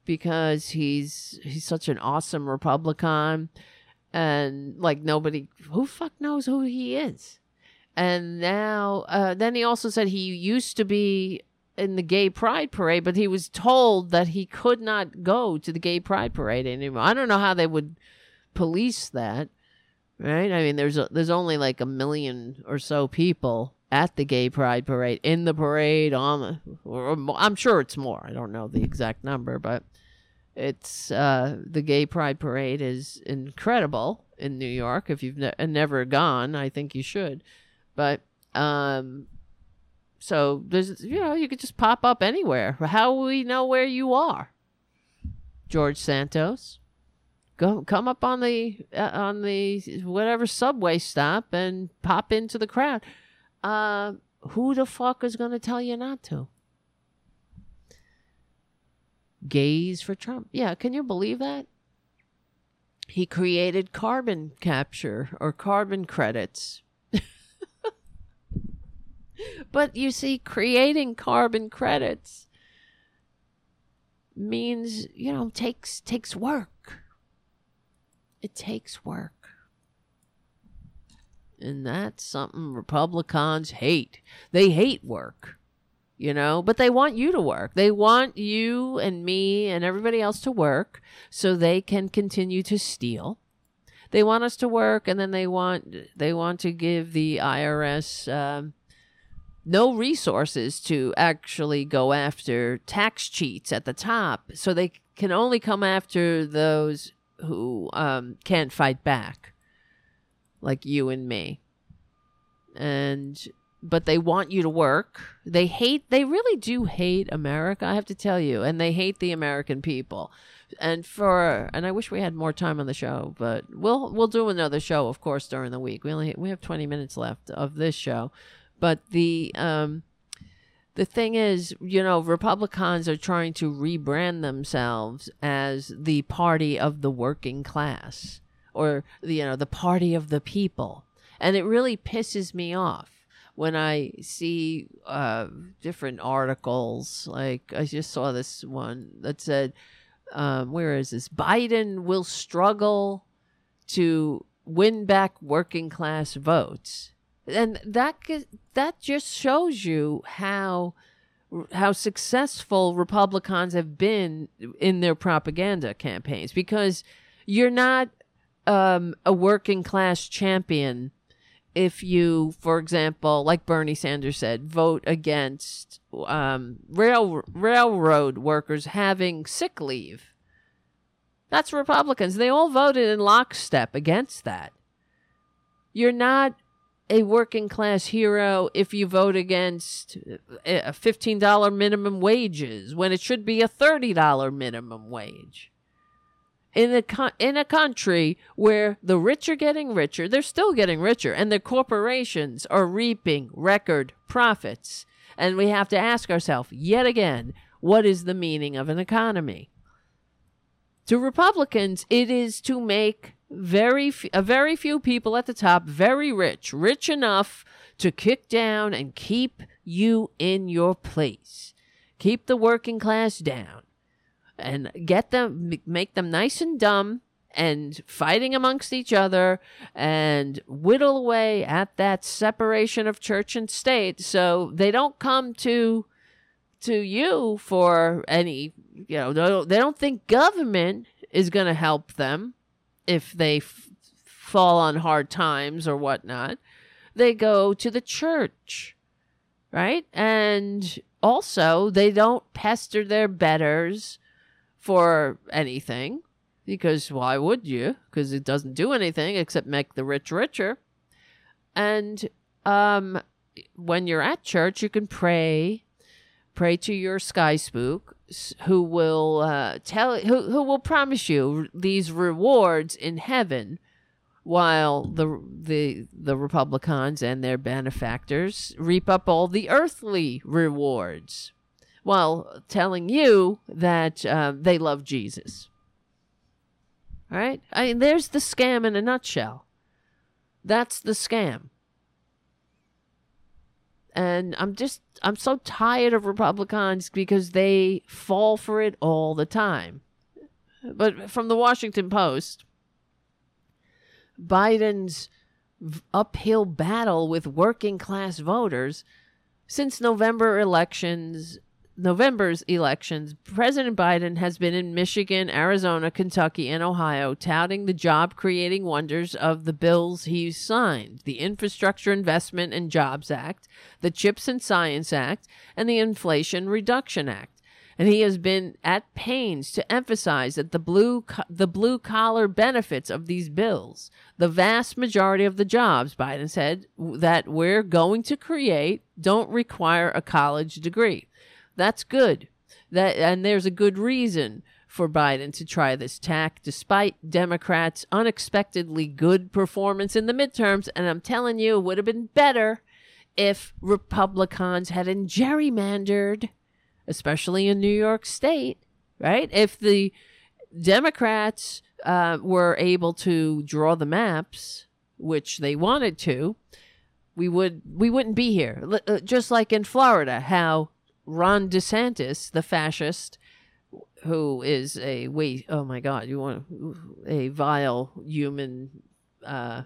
because he's he's such an awesome Republican and like nobody who fuck knows who he is. And now uh, then he also said he used to be in the gay pride parade, but he was told that he could not go to the gay pride parade anymore. I don't know how they would police that. Right? I mean there's a, there's only like a million or so people at the gay pride parade in the parade on the, or, or I'm sure it's more. I don't know the exact number, but it's uh, the gay pride parade is incredible in New York. If you've ne- never gone, I think you should. But um, so there's you know you could just pop up anywhere. How we know where you are? George Santos, go come up on the uh, on the whatever subway stop and pop into the crowd. Uh, who the fuck is gonna tell you not to? Gaze for Trump. Yeah, can you believe that? He created carbon capture or carbon credits. but you see, creating carbon credits means, you know, takes takes work. It takes work. And that's something Republicans hate. They hate work, you know, but they want you to work. They want you and me and everybody else to work so they can continue to steal. They want us to work and then they want they want to give the IRS um, no resources to actually go after tax cheats at the top. So they can only come after those who um, can't fight back like you and me. And but they want you to work. They hate they really do hate America, I have to tell you, and they hate the American people. And for and I wish we had more time on the show, but we'll we'll do another show of course during the week. We only we have 20 minutes left of this show. But the um the thing is, you know, Republicans are trying to rebrand themselves as the party of the working class or you know the party of the people and it really pisses me off when i see uh, different articles like i just saw this one that said um, where is this? Biden will struggle to win back working class votes. And that that just shows you how how successful republicans have been in their propaganda campaigns because you're not um, a working class champion if you, for example, like Bernie Sanders said, vote against um, rail railroad workers having sick leave. That's Republicans. They all voted in lockstep against that. You're not a working class hero if you vote against a $15 minimum wages when it should be a $30 minimum wage in a in a country where the rich are getting richer, they're still getting richer, and the corporations are reaping record profits. And we have to ask ourselves yet again, what is the meaning of an economy? To Republicans, it is to make very a very few people at the top very rich, rich enough to kick down and keep you in your place. Keep the working class down and get them make them nice and dumb and fighting amongst each other and whittle away at that separation of church and state. So they don't come to to you for any you know they don't, they don't think government is going to help them if they f- fall on hard times or whatnot. They go to the church right? And also they don't pester their betters for anything because why would you? Because it doesn't do anything except make the rich richer. And um, when you're at church, you can pray, pray to your sky spook, who will uh, tell who who will promise you these rewards in heaven, while the the the Republicans and their benefactors reap up all the earthly rewards while telling you that uh, they love Jesus. All right? I mean, there's the scam in a nutshell. That's the scam. And I'm just, I'm so tired of Republicans because they fall for it all the time. But from the Washington Post, Biden's uphill battle with working class voters since November elections November's elections, President Biden has been in Michigan, Arizona, Kentucky, and Ohio touting the job creating wonders of the bills he's signed the Infrastructure Investment and Jobs Act, the CHIPS and Science Act, and the Inflation Reduction Act. And he has been at pains to emphasize that the blue co- the blue collar benefits of these bills, the vast majority of the jobs, Biden said, that we're going to create don't require a college degree. That's good. That and there's a good reason for Biden to try this tack despite Democrats' unexpectedly good performance in the midterms and I'm telling you it would have been better if Republicans hadn't gerrymandered especially in New York state, right? If the Democrats uh, were able to draw the maps, which they wanted to, we would we wouldn't be here. L- uh, just like in Florida, how Ron DeSantis, the fascist, who is a wait, oh my God, you want a vile human, uh,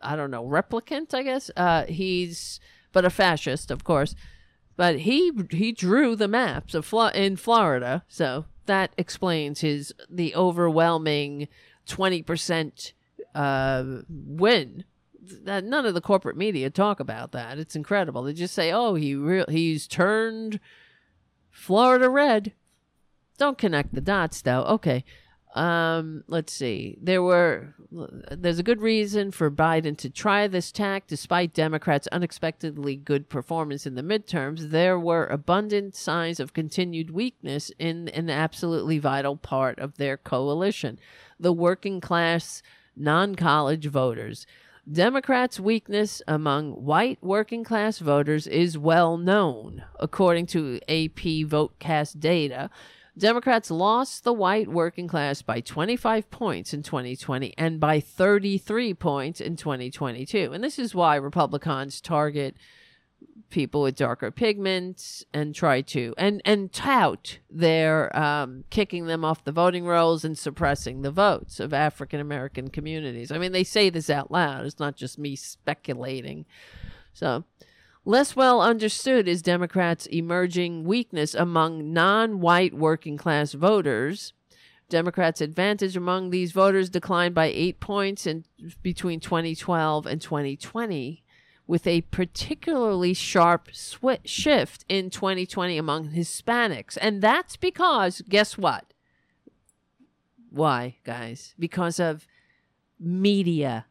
I don't know, replicant, I guess. Uh, he's, but a fascist, of course. But he he drew the maps of Flo- in Florida, so that explains his the overwhelming twenty percent uh, win. None of the corporate media talk about that. It's incredible. They just say, "Oh, he re- he's turned Florida red." Don't connect the dots, though. Okay, um, let's see. There were there's a good reason for Biden to try this tack despite Democrats' unexpectedly good performance in the midterms. There were abundant signs of continued weakness in an absolutely vital part of their coalition, the working class non-college voters. Democrats' weakness among white working class voters is well known, according to AP VoteCast data. Democrats lost the white working class by 25 points in 2020 and by 33 points in 2022. And this is why Republicans target people with darker pigments and try to and and tout their um, kicking them off the voting rolls and suppressing the votes of African American communities. I mean, they say this out loud. It's not just me speculating. So Less well understood is Democrats' emerging weakness among non white working class voters. Democrats' advantage among these voters declined by eight points in between 2012 and 2020, with a particularly sharp sw- shift in 2020 among Hispanics. And that's because, guess what? Why, guys? Because of media.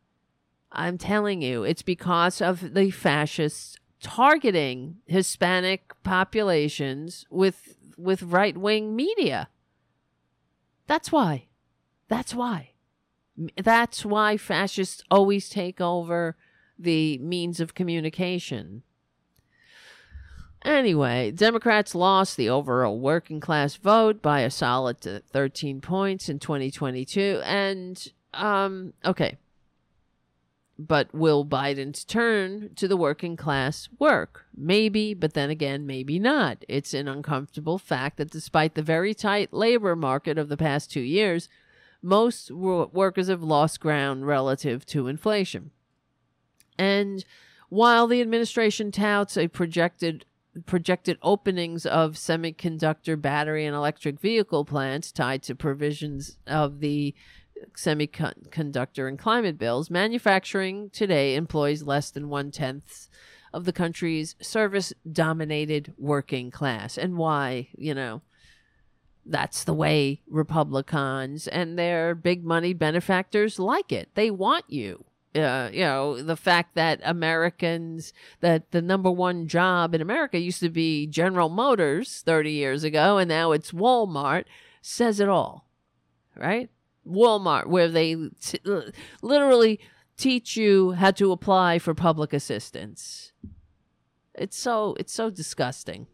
I'm telling you, it's because of the fascists targeting Hispanic populations with with right wing media. That's why. That's why. That's why fascists always take over the means of communication. Anyway, Democrats lost the overall working class vote by a solid 13 points in 2022. And, um, okay, but will Biden's turn to the working class work? Maybe, but then again, maybe not. It's an uncomfortable fact that despite the very tight labor market of the past two years, most workers have lost ground relative to inflation. And while the administration touts a projected projected openings of semiconductor battery and electric vehicle plants tied to provisions of the semiconductor and climate bills, manufacturing today employs less than one tenth of the country's service dominated working class. And why, you know, that's the way Republicans and their big money benefactors like it. They want you. Uh, you know, the fact that Americans, that the number one job in America used to be General Motors 30 years ago, and now it's Walmart, says it all, right? Walmart, where they t- literally teach you how to apply for public assistance. It's so it's so disgusting.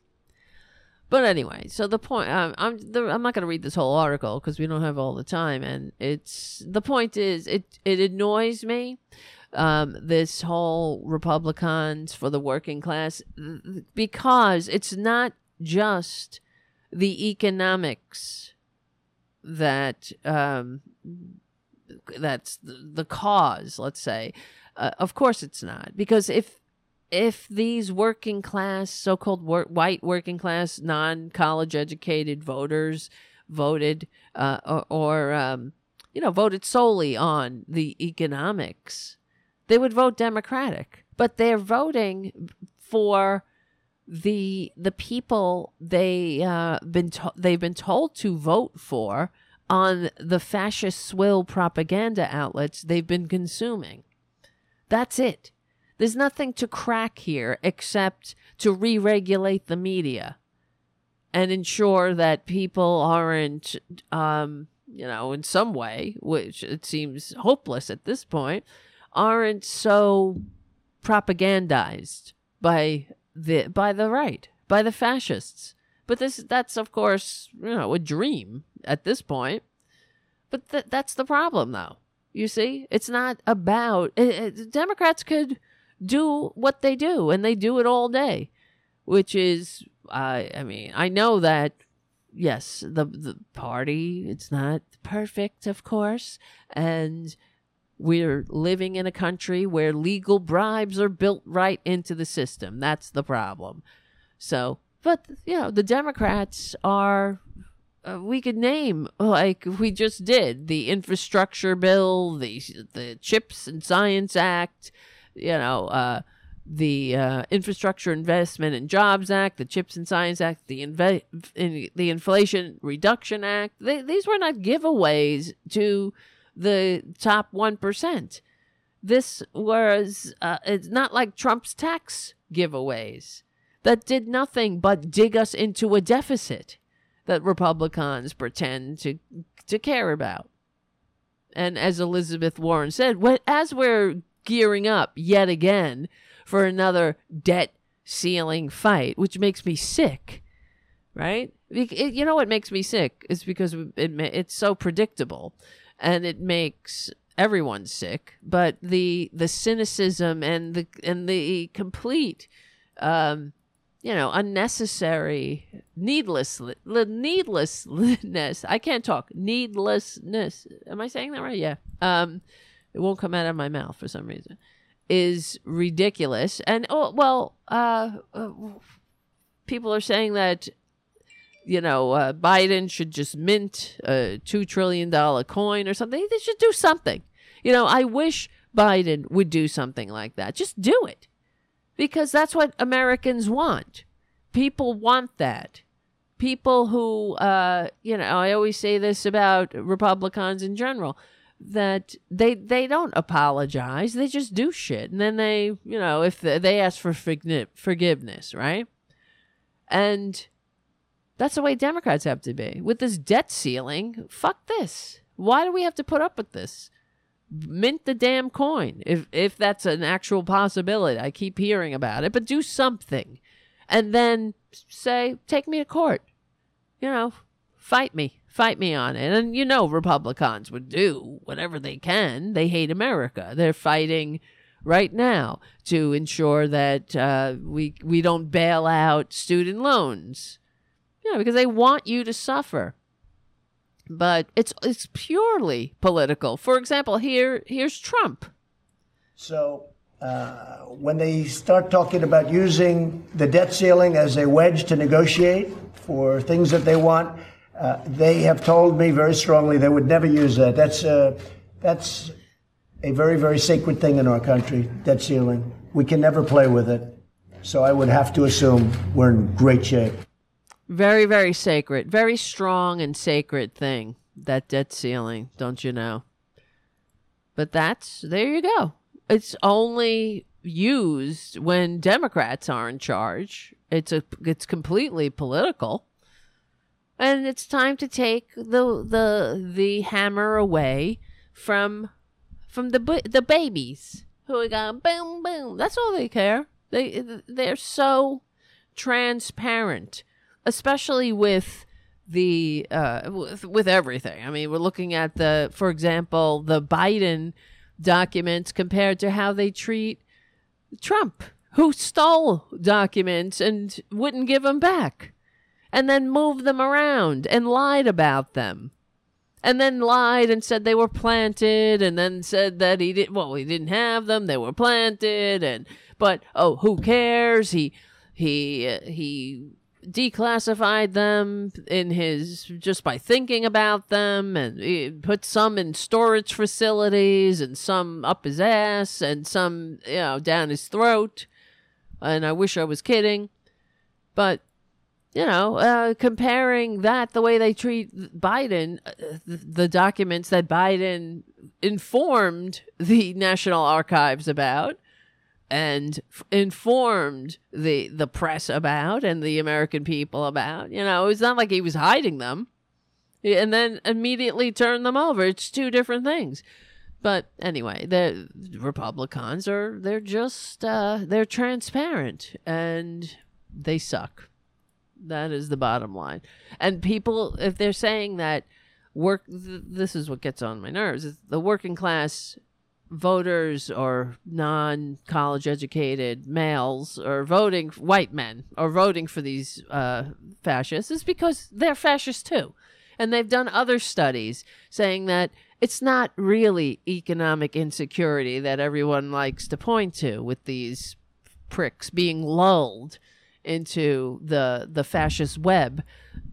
But anyway, so the point um, I'm the, I'm not going to read this whole article because we don't have all the time, and it's the point is it it annoys me um, this whole Republicans for the working class because it's not just the economics that um, that's the cause. Let's say, uh, of course, it's not because if if these working class, so-called wor- white working class, non-college educated voters voted uh, or, or um, you know voted solely on the economics, they would vote Democratic. But they're voting for the the people they uh, been to- they've been told to vote for on the fascist swill propaganda outlets they've been consuming. That's it. There's nothing to crack here except to re-regulate the media and ensure that people aren't um, you know in some way which it seems hopeless at this point aren't so propagandized by the by the right, by the fascists. But this that's of course, you know, a dream at this point. But th- that's the problem though. You see, it's not about it, it, Democrats could do what they do and they do it all day, which is I I mean, I know that yes, the the party it's not perfect, of course, and we're living in a country where legal bribes are built right into the system. That's the problem. So, but you know, the Democrats are uh, we could name like we just did the infrastructure bill, the the Chips and Science Act, you know, uh, the uh, Infrastructure Investment and Jobs Act, the Chips and Science Act, the inve- in, the Inflation Reduction Act. They, these were not giveaways to the top one percent. This was uh, it's not like Trump's tax giveaways that did nothing but dig us into a deficit that Republicans pretend to to care about. And as Elizabeth Warren said, as we're gearing up yet again for another debt ceiling fight, which makes me sick, right? It, you know what makes me sick is because it, it's so predictable, and it makes everyone sick. But the the cynicism and the and the complete um, you know, unnecessary, needless, needlessness. I can't talk. Needlessness. Am I saying that right? Yeah. Um, it won't come out of my mouth for some reason. Is ridiculous. And oh well, uh, uh people are saying that you know uh, Biden should just mint a two trillion dollar coin or something. They should do something. You know, I wish Biden would do something like that. Just do it because that's what Americans want. People want that. People who, uh, you know, I always say this about Republicans in general that they they don't apologize. They just do shit, and then they, you know, if they, ask for forgiveness, right? And that's the way Democrats have to be with this debt ceiling. Fuck this. Why do we have to put up with this? mint the damn coin if if that's an actual possibility. I keep hearing about it, but do something. And then say, take me to court. You know, fight me. Fight me on it. And you know Republicans would do whatever they can. They hate America. They're fighting right now to ensure that uh, we we don't bail out student loans. Know, because they want you to suffer but it's it's purely political. For example, here here's Trump. So uh, when they start talking about using the debt ceiling as a wedge to negotiate for things that they want, uh, they have told me very strongly they would never use that. That's uh, that's a very very sacred thing in our country. Debt ceiling. We can never play with it. So I would have to assume we're in great shape. Very, very sacred. Very strong and sacred thing. That debt ceiling, don't you know? But that's, there you go. It's only used when Democrats are in charge. It's a, it's completely political. And it's time to take the, the, the hammer away from, from the, the babies who are going boom, boom. That's all they care. They, they're so transparent especially with the uh, with, with everything. I mean, we're looking at the, for example, the Biden documents compared to how they treat Trump, who stole documents and wouldn't give them back, and then moved them around and lied about them. And then lied and said they were planted, and then said that he didn't. Well, he didn't have them; they were planted, and but oh, who cares? He he uh, he declassified them in his just by thinking about them and he put some in storage facilities and some up his ass and some you know down his throat and i wish i was kidding but you know uh, comparing that the way they treat biden uh, the, the documents that biden informed the national archives about and f- informed the the press about and the American people about. You know, it's not like he was hiding them, and then immediately turned them over. It's two different things. But anyway, the Republicans are they're just uh, they're transparent and they suck. That is the bottom line. And people, if they're saying that work, th- this is what gets on my nerves. Is the working class voters or non college educated males or voting, white men are voting for these uh, fascists is because they're fascists too. And they've done other studies saying that it's not really economic insecurity that everyone likes to point to with these pricks being lulled into the the fascist web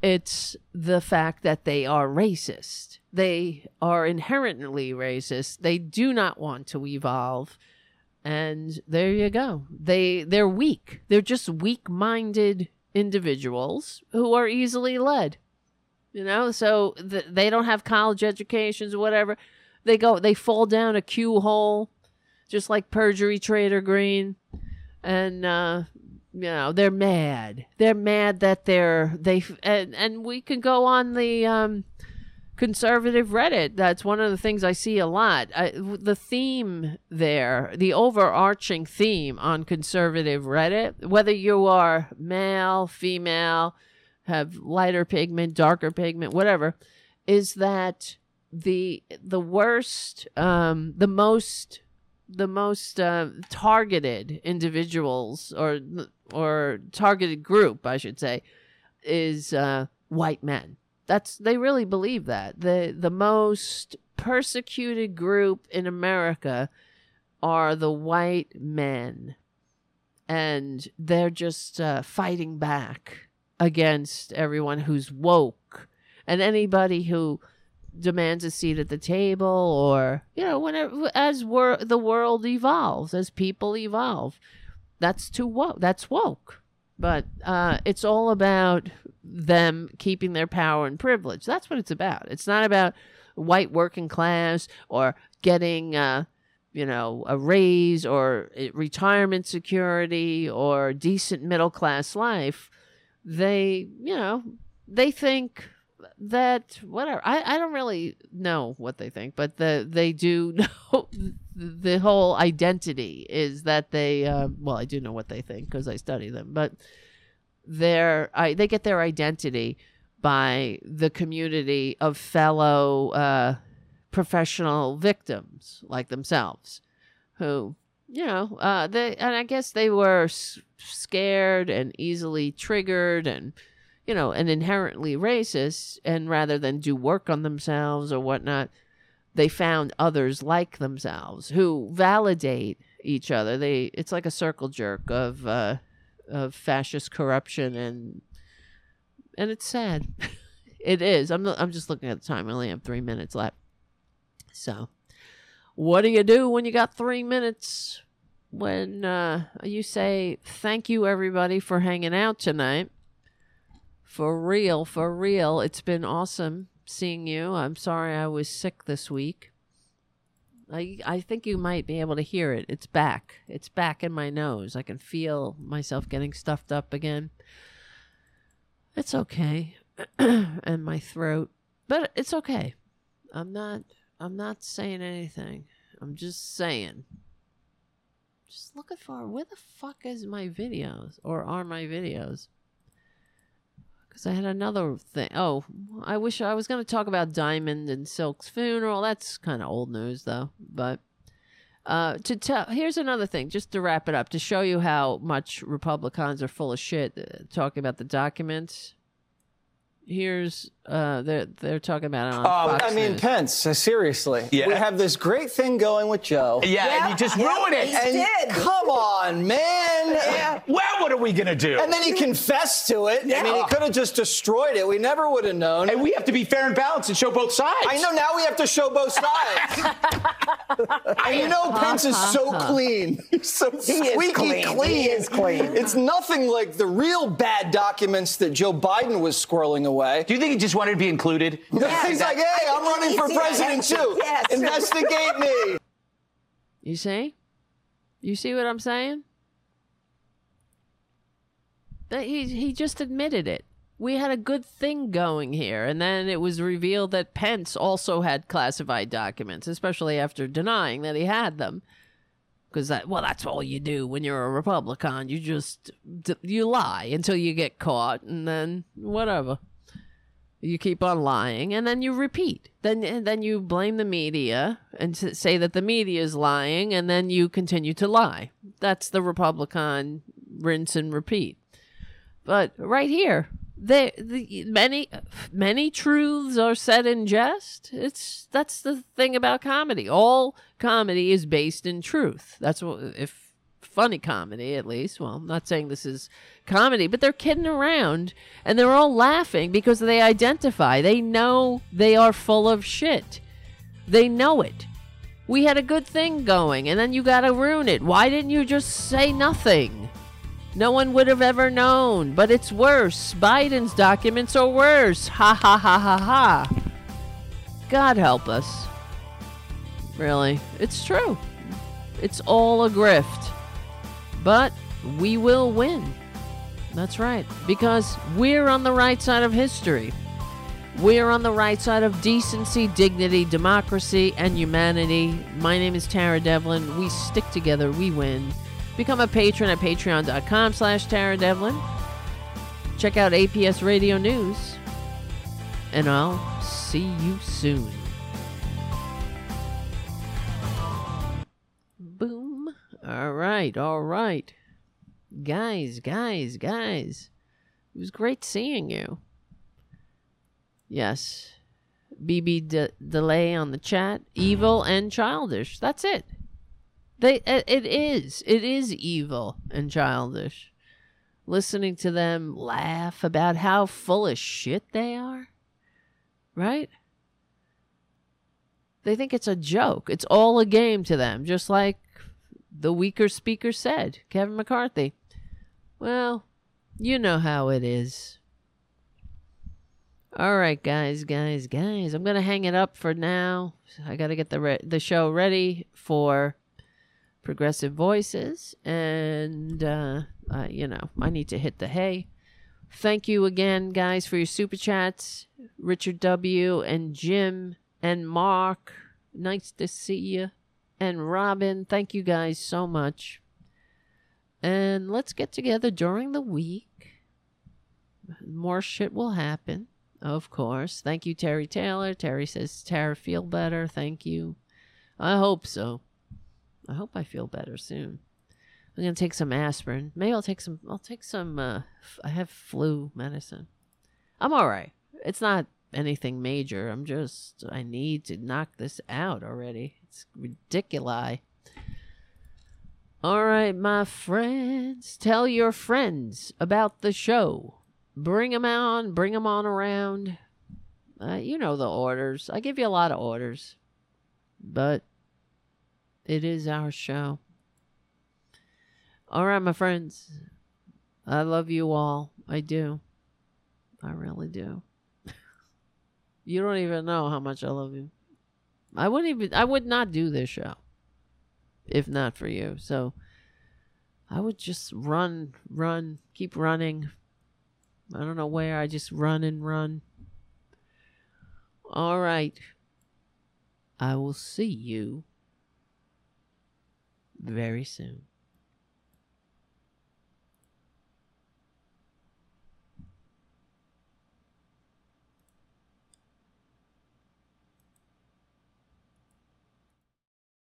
it's the fact that they are racist. They are inherently racist. They do not want to evolve. And there you go. They they're weak. They're just weak-minded individuals who are easily led you know? So th- they don't have college educations or whatever. They go they fall down a Q hole just like perjury trader Greene. And uh you know they're mad. They're mad that they're they and, and we can go on the um conservative reddit. That's one of the things i see a lot. I, the theme there the overarching theme on conservative reddit whether you are male female have lighter pigment darker pigment whatever is that the the worst um the most the most uh, targeted individuals or or targeted group, I should say, is uh, white men. That's they really believe that. The the most persecuted group in America are the white men, and they're just uh, fighting back against everyone who's woke. And anybody who demands a seat at the table or you know whenever as wor- the world evolves as people evolve that's too woke that's woke. But uh, it's all about them keeping their power and privilege. That's what it's about. It's not about white working class or getting uh, you know a raise or uh, retirement security or decent middle class life. They you know they think that whatever. I, I don't really know what they think but the they do know the whole identity is that they uh, well i do know what they think because i study them but their I, they get their identity by the community of fellow uh, professional victims like themselves who you know uh, they and i guess they were s- scared and easily triggered and you know, and inherently racist, and rather than do work on themselves or whatnot, they found others like themselves who validate each other. They it's like a circle jerk of uh, of fascist corruption and and it's sad. it is. I'm I'm just looking at the time. I only have three minutes left. So, what do you do when you got three minutes? When uh, you say thank you everybody for hanging out tonight. For real, for real. It's been awesome seeing you. I'm sorry I was sick this week. I I think you might be able to hear it. It's back. It's back in my nose. I can feel myself getting stuffed up again. It's okay. and my throat. But it's okay. I'm not I'm not saying anything. I'm just saying. Just looking for where the fuck is my videos or are my videos? Because I had another thing. Oh, I wish I was going to talk about Diamond and Silk's funeral. That's kind of old news, though. But uh, to tell, here's another thing, just to wrap it up, to show you how much Republicans are full of shit. Uh, talking about the documents. Here's uh, they're they're talking about it on Um, Fox I mean, News. Pence, uh, seriously. Yeah. We have this great thing going with Joe. Yeah, and you just ruined it. And did. Come on, man. Yeah. Well, what are we going to do? And then he confessed to it. I mean, he could have just destroyed it. We never would have known. And we have to be fair and balanced and show both sides. I know. Now we have to show both sides. and you know, Pence is so clean. He's so He is squeaky clean. clean. He is clean. It's nothing like the real bad documents that Joe Biden was squirreling away. Do you think he just wanted to be included? He's like, hey, I'm running for president too. Yes. Investigate me. You see? You see what I'm saying? That he he just admitted it. We had a good thing going here, and then it was revealed that Pence also had classified documents, especially after denying that he had them. Because that, well, that's all you do when you're a Republican. You just you lie until you get caught, and then whatever. You keep on lying, and then you repeat. Then, then you blame the media and say that the media is lying, and then you continue to lie. That's the Republican rinse and repeat. But right here, they, the many many truths are said in jest. It's that's the thing about comedy. All comedy is based in truth. That's what if funny comedy at least. Well, I'm not saying this is comedy, but they're kidding around and they're all laughing because they identify. They know they are full of shit. They know it. We had a good thing going and then you got to ruin it. Why didn't you just say nothing? No one would have ever known, but it's worse. Biden's documents are worse. Ha ha ha ha ha. God help us. Really, it's true. It's all a grift. But we will win. That's right. Because we're on the right side of history. We're on the right side of decency, dignity, democracy, and humanity. My name is Tara Dublin. We stick together, we win. Become a patron at patreon.com slash Tara Dublin. Check out APS Radio News. And I'll see you soon. All right, all right. Guys, guys, guys. It was great seeing you. Yes. BB de- delay on the chat. Evil and childish. That's it. They it it is. It is evil and childish. Listening to them laugh about how full of shit they are. Right? They think it's a joke. It's all a game to them, just like the weaker speaker said, Kevin McCarthy. Well, you know how it is. All right, guys, guys, guys. I'm gonna hang it up for now. I gotta get the re- the show ready for progressive voices, and uh, uh, you know I need to hit the hay. Thank you again, guys, for your super chats, Richard W. and Jim and Mark. Nice to see you, and Robin. Thank you guys so much. And let's get together during the week. More shit will happen. Of course. Thank you, Terry Taylor. Terry says, Tara, feel better. Thank you. I hope so. I hope I feel better soon. I'm gonna take some aspirin. Maybe I'll take some. I'll take some. Uh, f- I have flu medicine. I'm all right. It's not anything major. I'm just. I need to knock this out already. It's ridiculous. All right, my friends. Tell your friends about the show. Bring them on. Bring them on around. Uh, you know the orders. I give you a lot of orders. But it is our show. All right, my friends. I love you all. I do. I really do. you don't even know how much I love you. I wouldn't even I would not do this show if not for you. So I would just run, run, keep running. I don't know where. I just run and run. All right. I will see you very soon.